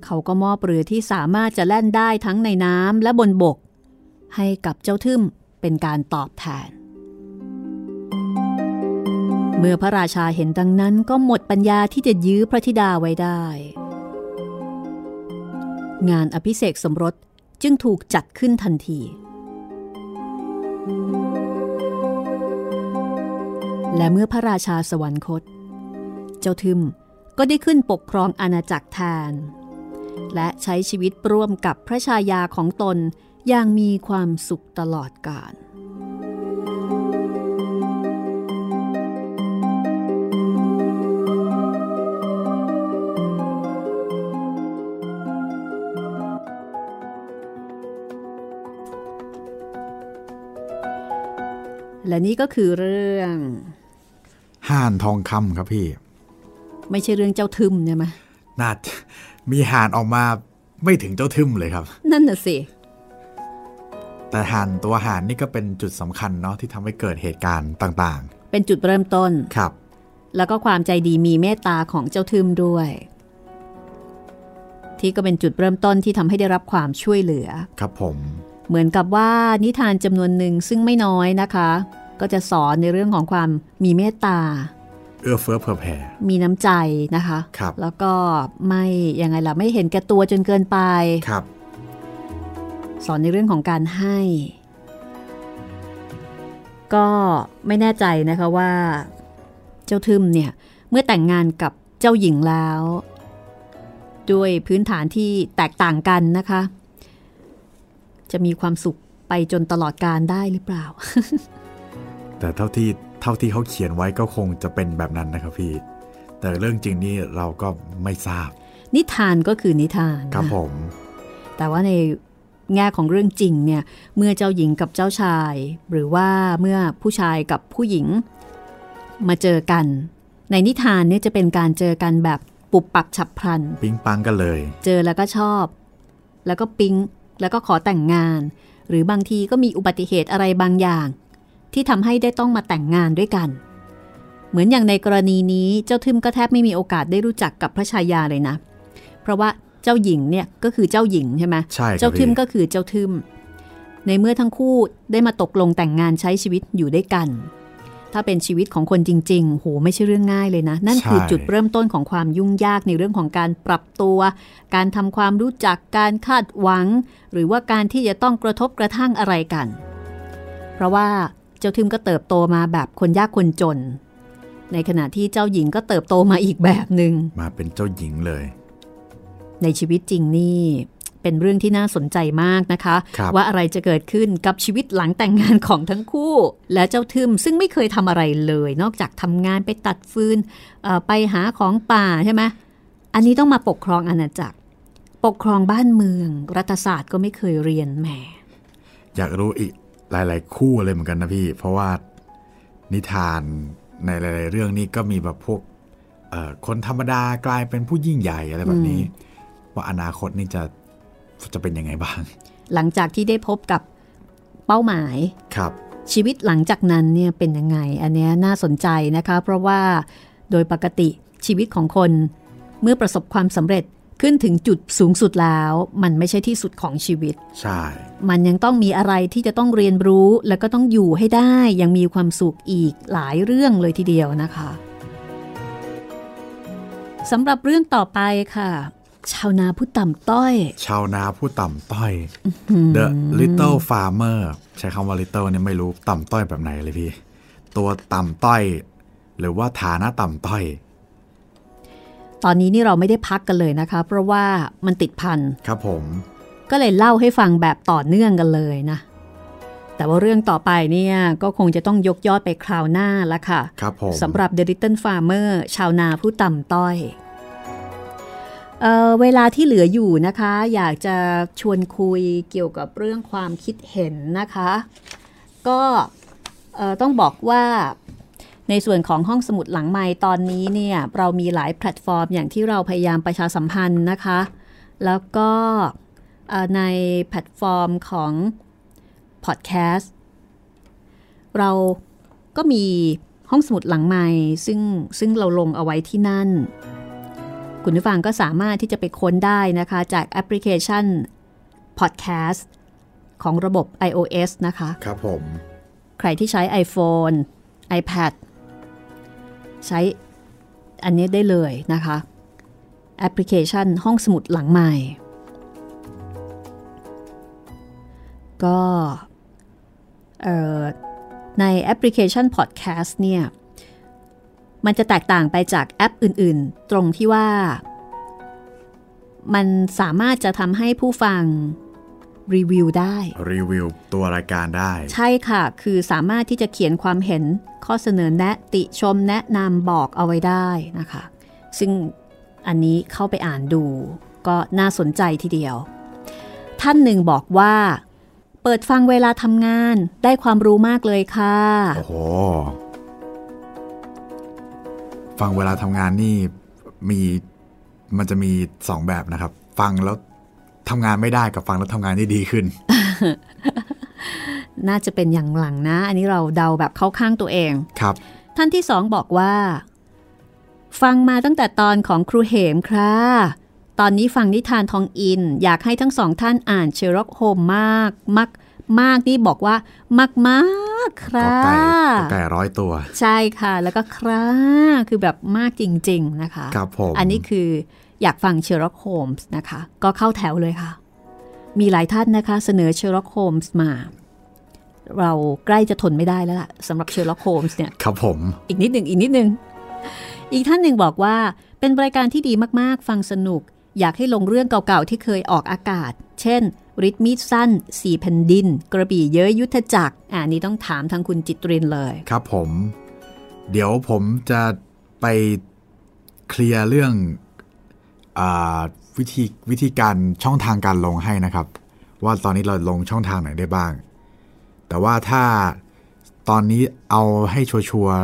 เขาก็มอบเรือที่สามารถจะแล่นได้ทั้งในน้ำและบนบก ให้กับเจ้าทึมเป็นการตอบแทน เมื่อพระราชาเห็นดังนั้นก็หมดปัญญาที่จะยื้อพระธิดาไว้ได้ งานอภิเษกสมรสจึงถูกจัดขึ้นทันที และเมื่อพระราชาสวรรคต เจ้าทึมก็ได้ขึ้นปกครองอาณาจักรแทน และใช้ชีวิตร่วมกับพระชายาของตนอย่างมีความสุขตลอดกาล และนี่ก็คือเรื่องห่านทองคำครับพี่ ไม่ใช่เรื่องเจ้าทึมใช่ไหมน่าจะมีห่านออกมาไม่ถึงเจ้าทึมเลยครับ นั่นน่ะสิ แต่ห่านตัวห่านนี่ก็เป็นจุดสำคัญเนาะที่ทำให้เกิดเหตุการณ์ต่างเป็นจุดเริ่มต้นๆครับ แล้วก็ความใจดีมีเมตตาของเจ้าทึมด้วย ที่ก็เป็นจุดเริ่มต้นที่ทำให้ได้รับความช่วยเหลือ ครับผม เหมือนกับว่านิทานจำนวนหนึ่งซึ่งไม่น้อยนะคะ ก็จะสอนในเรื่องของความมีเมตตา เอื้อเฟื้อเผื่อแผ่ มีน้ำใจนะคะครับแล้วก็ไม่ยังไงล่ะไม่เห็นแก่ตัวจนเกินไปครับ สอนในเรื่องของการให้ ก็ไม่แน่ใจนะคะว่า เจ้าทึมเนี่ยเมื่อแต่งงานกับเจ้าหญิงแล้ว ด้วยพื้นฐานที่แตกต่างกันนะคะ จะมีความสุขไปจนตลอดการได้หรือเปล่า แต่เท่าที่เท่าที่เขาเขียนไว้ก็คงจะเป็นแบบนั้นนะครับพี่ แต่เรื่องจริงนี่เราก็ไม่ทราบ นิทานก็คือนิทานครับนะผม แต่ว่าในแง่ของเรื่องจริงเนี่ยเมื่อเจ้าหญิงกับเจ้าชาย หรือว่าเมื่อผู้ชายกับผู้หญิง มาเจอกัน ในนิทานเนี่ยจะเป็นการเจอกันแบบปุบปับฉับพลัน ปิ๊งปังกันเลย เจอแล้วก็ชอบ แล้วก็ปิ๊งแล้วก็ขอแต่งงาน หรือบางทีก็มีอุบัติเหตุอะไรบางอย่าง ที่ทำให้ได้ต้องมาแต่งงานด้วยกัน เหมือนอย่างในกรณีนี้เจ้าทึมก็แทบไม่มีโอกาสได้รู้จักกับพระชายาเลยนะ เพราะว่าเจ้าหญิงเนี่ยก็คือเจ้าหญิงใช่ไหมใช่ครับเจ้าทึมพี่ก็คือเจ้าทึมในเมื่อทั้งคู่ได้มาตกลงแต่งงานใช้ชีวิตอยู่ด้วยกัน ถ้าเป็นชีวิตของคนจริงๆ โหไม่ใช่เรื่องง่ายเลยนะ นั่นคือใช่จุดเริ่มต้นของความยุ่งยากในเรื่องของการปรับตัว การทำความรู้จัก การคาดหวัง หรือว่าการที่จะต้องกระทบกระทั่งอะไรกัน เพราะว่า เจ้าทึมก็เติบโตมาแบบคนยากคนจน ในขณะที่เจ้าหญิงก็เติบโตมาอีกแบบหนึ่งมาเป็นเจ้าหญิงเลย ในชีวิตจริงนี่เป็นเรื่องที่น่าสนใจมากนะคะครับว่าอะไรจะเกิดขึ้นกับชีวิตหลังแต่งงานของทั้งคู่ และเจ้าทึมซึ่งไม่เคยทำอะไรเลย นอกจากทำงานไปตัดฟืนเอ่อไปหาของป่าใช่ไหมอันนี้ต้องมาปกครองอาณาจักร ปกครองบ้านเมือง รัฐศาสตร์ก็ไม่เคยเรียนแหมอยากรู้อีก หลาย ๆ คู่เลยเหมือนกันนะพี่ เพราะว่านิทานในหลาย ๆ เรื่องนี้ก็มีแบบพวกเอ่อคนธรรมดากลายเป็นผู้ยิ่งใหญ่อะไรแบบนี้ ว่าอนาคตนี่จะจะเป็นยังไงบ้าง หลังจากที่ได้พบกับเป้าหมายครับ ชีวิตหลังจากนั้นเนี่ยเป็นยังไง อันเนี้ยน่าสนใจนะคะ เพราะว่าโดยปกติชีวิตของคนเมื่อประสบความสำเร็จ ขึ้นถึงจุดสูงสุดแล้ว มันไม่ใช่ที่สุดของชีวิต ใช่ มันยังต้องมีอะไรที่จะต้องเรียนรู้แล้วก็ต้องอยู่ให้ได้ยังมีความสุขอีกหลายเรื่องเลยทีเดียวนะคะสำหรับเรื่องต่อไปค่ะ ชาวนาผู้ต่ำต้อย ชาวนาผู้ต่ำต้อย The Little Farmer ใช้คำว่า Little เนี่ยไม่รู้ต่ำต้อยแบบไหนเลยพี่ ตัวต่ำต้อย หรือว่าฐานะต่ำต้อย ตอนนี้นี่เราไม่ได้พักกันเลยนะคะ เพราะว่ามันติดพันครับผม ก็เลยเล่าให้ฟังแบบต่อเนื่องกันเลยนะ แต่ว่าเรื่องต่อไปเนี่ยก็คงจะต้องยกยอดไปคราวหน้าละค่ะครับผมสำหรับ The Little Farmer ชาวนาผู้ต่ำต้อยเอ่อเวลาที่เหลืออยู่นะคะ อยากจะชวนคุยเกี่ยวกับเรื่องความคิดเห็นนะคะ ก็เอ่อต้องบอกว่า ในส่วนของห้องสมุดหลังไม้ตอนนี้เนี่ยเรามีหลายแพลตฟอร์มอย่างที่เราพยายามประชาสัมพันธ์นะคะ แล้วก็เอ่อในแพลตฟอร์มของพอดแคสต์เราก็มีห้องสมุดหลังไม้ซึ่งซึ่งเราลงเอาไว้ที่นั่น คุณผู้ฟังก็สามารถที่จะไปค้นได้นะคะจากแอปพลิเคชัน Podcast ของระบบ iOS นะคะ ครับผม ใครที่ใช้ iPhone iPad ใช้อันนี้ได้เลยนะคะ แอปพลิเคชันห้องสมุดหลังใหม่ ก็ในแอปพลิเคชัน Podcast เนี่ย มันจะแตกต่างไปจากแอปอื่นๆ ตรงที่ว่า มันสามารถจะทำให้ผู้ฟัง รีวิวได้ รีวิวตัวรายการได้ ใช่ค่ะ คือสามารถที่จะเขียนความเห็นข้อเสนอแนะติชมแนะนำบอกเอาไว้ได้นะคะ ซึ่งอันนี้เข้าไปอ่านดู ก็น่าสนใจทีเดียว ท่านหนึ่งบอกว่า เปิดฟังเวลาทำงานได้ความรู้มากเลยค่ะ โอ้โห ฟังเวลาทำงานนี่มีมันจะมีสองแบบนะครับ ฟังแล้ว ทำงานไม่ได้กับฟังแล้วทำงานได้ดีขึ้น น่าจะเป็นอย่างหลังนะ อันนี้เราเดาแบบเข้าข้างตัวเองครับ ท่านที่สองบอกว่า ฟังมาตั้งแต่ตอนของครูเหมค่ะตอนนี้ฟังนิทานทองอิน อยากให้ทั้งสองท่านอ่านเชอร็อกโฮมมากมากมากนี่บอกว่ามากมากๆคกรัอไก่บกอไก่ร้อยตัว ใช่ค่ะ แล้วก็คราคือแบบมากจริง ๆ นะคะ ครับผม อันนี้คือ อยากฟังเชอร็อกโฮมส์นะคะ ก็เข้าแถวเลยค่ะ มีหลายท่านนะคะเสนอเชอร็อกโฮมส์มา เราใกล้จะทนไม่ได้แล้วล่ะสำหรับเชอร็อกโฮมส์เนี่ยครับผมอีกนิดหนึ่งอีกนิดหนึ่งอีกท่านหนึ่งบอกว่าเป็นรายการที่ดีมากๆ ฟังสนุก อยากให้ลงเรื่องเก่าๆ ที่เคยออกอากาศ เช่นริทมีดสั้นสี่แผ่นดิน กระบี่เย้ยยุทธจักรอ่านี้ต้องถามทางคุณจิตรินเลย ครับผม เดี๋ยวผมจะไปเคลียร์เรื่องอา วิธีวิธีการช่องทางการลงให้นะครับ ว่าตอนนี้เราลงช่องทางไหนได้บ้าง แต่ว่าถ้าตอนนี้เอาให้ชัวร์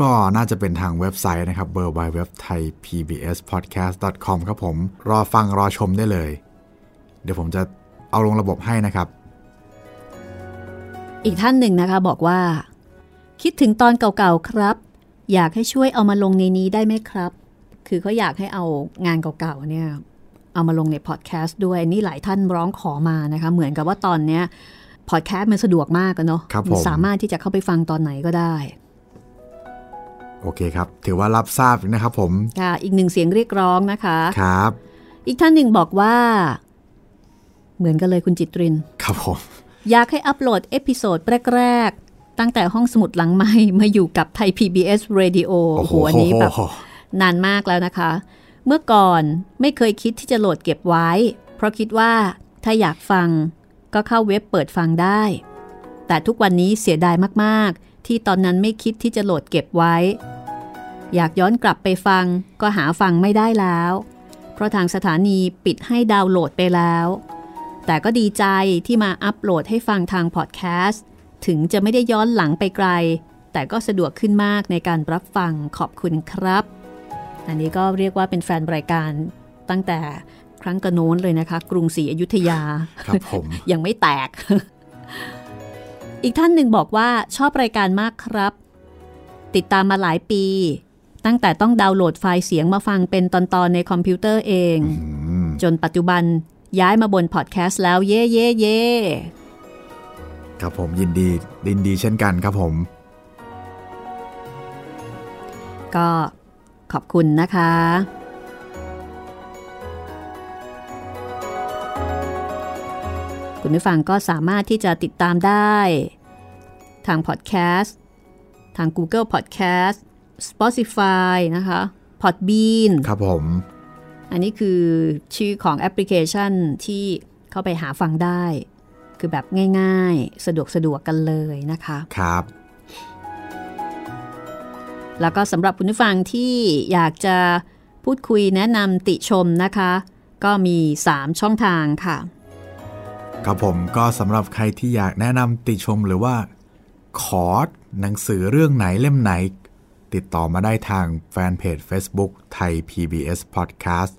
ก็น่าจะเป็นทางเว็บไซต์นะครับ w w w t h a i PBS podcast com ครับผม รอฟังรอชมได้เลย เดี๋ยวผมจะเอาลงระบบให้นะครับ อีกท่านหนึ่งนะคะบอกว่า คิดถึงตอนเก่าๆครับ อยากให้ช่วยเอามาลงในนี้ได้ไหมครับ คือเขาอยากให้เอางานเก่าๆเนี่ยเอามาลงในพอดแคสต์ด้วยนี่หลายท่านร้องขอมานะคะ เหมือนกับว่าตอนเนี้ยพอดแคสต์มันสะดวกมากอะเนาะครับผมสามารถที่จะเข้าไปฟังตอนไหนก็ได้ โอเคครับ ถือว่ารับทราบนะครับผมค่ะอีกหนึ่งเสียงเรียกร้องนะคะครับ อีกท่านหนึ่งบอกว่า เหมือนกันเลยคุณจิตริน ครับผม อยากให้อัปโหลด episode แรก ๆ ตั้งแต่ห้องสมุดหลังไม้มาอยู่กับไทย PBS Radio โอ้โหอันนี้แบบ นานมากแล้วนะคะ เมื่อก่อนไม่เคยคิดที่จะโหลดเก็บไว้ เพราะคิดว่าถ้าอยากฟังก็เข้าเว็บเปิดฟังได้ แต่ทุกวันนี้เสียดายมากๆ ที่ตอนนั้นไม่คิดที่จะโหลดเก็บไว้ อยากย้อนกลับไปฟังก็หาฟังไม่ได้แล้ว เพราะทางสถานีปิดให้ดาวน์โหลดไปแล้ว แต่ก็ดีใจที่มาอัปโหลดให้ฟังทางพอดแคสต์ถึงจะไม่ได้ย้อนหลังไปไกล แต่ก็สะดวกขึ้นมากในการรับฟังขอบคุณครับ อันนี้ก็เรียกว่าเป็นแฟนรายการตั้งแต่ครั้งกระโน้นเลยนะคะ กรุงศรีอยุธยาครับผมยังไม่แตก อีกท่านหนึ่งบอกว่าชอบรายการมากครับ ติดตามมาหลายปี ตั้งแต่ต้องดาวน์โหลดไฟล์เสียงมาฟังเป็นตอนๆในคอมพิวเตอร์เองอืมจนปัจจุบันย้ายมาบนพอดแคสต์แล้วเย่เย่เย่ครับผมยินดียินดีเช่นกันครับผม ก็ ขอบคุณนะคะคุณผู้ฟังก็สามารถที่จะติดตามได้ ทางพอดแคสต์ทาง Google Podcast Spotify นะคะ Podbean ครับผม อันนี้คือชื่อของแอปพลิเคชันที่เข้าไปหาฟังได้ คือแบบง่ายๆ สะดวกสะดวกกันเลยนะคะ ครับ แล้วก็สำหรับคุณผู้ฟังที่อยากจะพูดคุยแนะนำติชมนะคะ ก็มี 3 ช่องทางค่ะ ครับผมก็สำหรับใครที่อยากแนะนำติชมหรือว่า ขอหนังสือเรื่องไหนเล่มไหน ติดต่อมาได้ทางแฟนเพจ Facebook ไทย PBS Podcast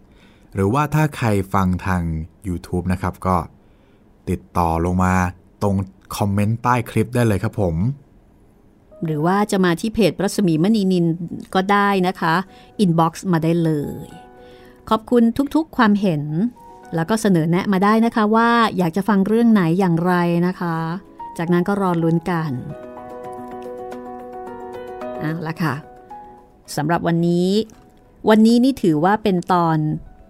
หรือว่าถ้าใครฟังทาง YouTube นะครับก็ติดต่อลงมาตรงคอมเมนต์ใต้คลิปได้เลยครับผม หรือว่าจะมาที่เพจรัศมีมณีนินก็ได้นะคะ inbox มาได้เลย ขอบคุณทุกๆความเห็น แล้วก็เสนอแนะมาได้นะคะว่าอยากจะฟังเรื่องไหนอย่างไรนะคะ จากนั้นก็รอลุ้นกันเอาละค่ะสำหรับวันนี้ วันนี้นี่ถือว่าเป็นตอน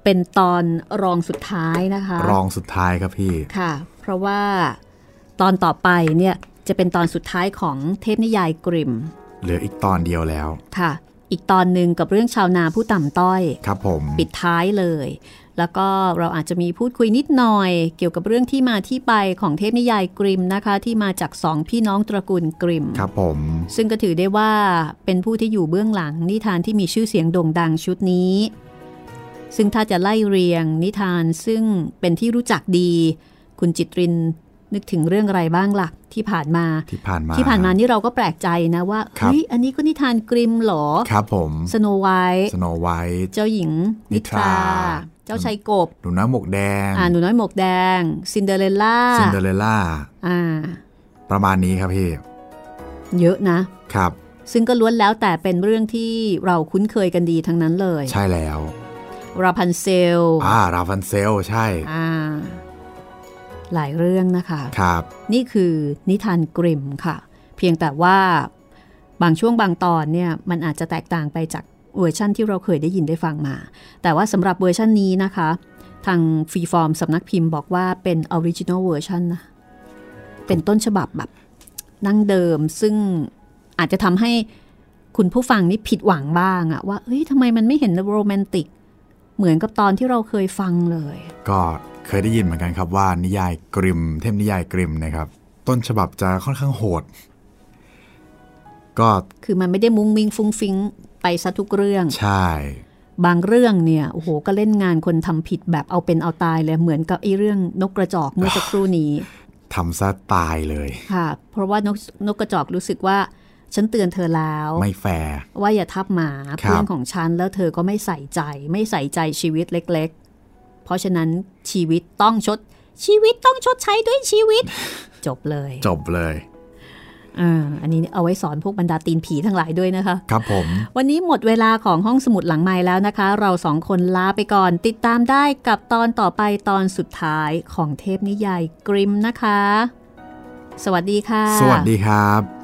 เป็นตอนรองสุดท้ายนะคะ รองสุดท้ายครับพี่ค่ะ เพราะว่าตอนต่อไปเนี่ย จะเป็นตอนสุดท้ายของเทพนิยายกริม เหลืออีกตอนเดียวแล้ว ค่ะ อีกตอนหนึ่งกับเรื่องชาวนาผู้ต่ำต้อย ครับผม ปิดท้ายเลย แล้วก็เราอาจจะมีพูดคุยนิดหน่อย เกี่ยวกับเรื่องที่มาที่ไปของเทพนิยายกริมนะคะ ที่มาจากสองพี่น้องตระกูลกริม ครับผม ซึ่งก็ถือได้ว่าเป็นผู้ที่อยู่เบื้องหลังนิทานที่มีชื่อเสียงโด่งดังชุดนี้ ซึ่งถ้าจะไล่เรียงนิทานซึ่งเป็นที่รู้จักดี คุณจิตริน นึกถึงเรื่องอะไรบ้างล่ะที่ผ่านมาที่ผ่านมา ที่ผ่านมานี่เราก็แปลกใจนะว่าครับเฮ้ยอันนี้ก็นิทานกริมม์เหรอครับผมสโนไวท์สโนไวท์เจ้าหญิงนิทรานิทราเจ้าชายกบ หนูน้อยหมวกแดง อ่า หนูน้อยหมวกแดง ซินเดอเรลล่า ซินเดอเรลล่า อ่า ประมาณนี้ครับพี่ เยอะนะ ครับ ซึ่งก็ล้วนแล้วแต่เป็นเรื่องที่เราคุ้นเคยกันดีทั้งนั้นเลย ใช่แล้ว ราพันเซล อ่า ราพันเซล ใช่ อ่า หลายเรื่องนะคะครับ นี่คือนิทานกริมม์ค่ะ เพียงแต่ว่าบางช่วงบางตอนเนี่ยมันอาจจะแตกต่างไปจากเวอร์ชั่นที่เราเคยได้ยินได้ฟังมา แต่ว่าสำหรับเวอร์ชันนี้นะคะ ทางฟรีฟอร์มสำนักพิมพ์บอกว่าเป็น original version นะ เป็นต้นฉบับแบบนั่งเดิมซึ่งอาจจะทำให้คุณผู้ฟังนี่ผิดหวังบ้างอะว่าเฮ้ยทำไมมันไม่เห็นโรแมนติก เหมือนกับตอนที่เราเคยฟังเลย ก็ เคยได้ยินเหมือนกันครับว่านิยายกริม เทพนิยายกริมนะครับ ต้นฉบับจะค่อนข้างโหด ก็คือมันไม่ได้มุ้งมิงฟุ้งฟิงไปซะทุกเรื่อง ใช่ บางเรื่องเนี่ยโอ้โหก็เล่นงานคนทำผิดแบบเอาเป็นเอาตายเลยเหมือนกับไอ้เรื่องนกกระจอกเมื่อสักครู่นี้ทำซะตายเลยค่ะ เพราะว่านกนกกระจอกรู้สึกว่าฉันเตือนเธอแล้ว ไม่แฟร์ว่าอย่าทับหมาครับเพื่อนของฉันแล้วเธอก็ไม่ใส่ใจ ไม่ใส่ใจชีวิตเล็กๆ เพราะฉะนั้นชีวิตต้องชด ชีวิตต้องชดใช้ด้วยชีวิต จบเลย จบเลยอ่าอันนี้เอาไว้สอนพวกบรรดาตีนผีทั้งหลายด้วยนะคะ ครับผม วันนี้หมดเวลาของห้องสมุดหลังไม้แล้วนะคะ เราสองคนลาไปก่อน ติดตามได้กับตอนต่อไปตอนสุดท้ายของเทพนิยายกริมนะคะ สวัสดีค่ะ สวัสดีครับ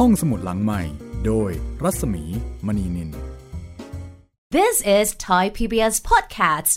ห้องสมุดหลังใหม่ โดยรัศมีมณีนิน This is Thai PBS Podcasts.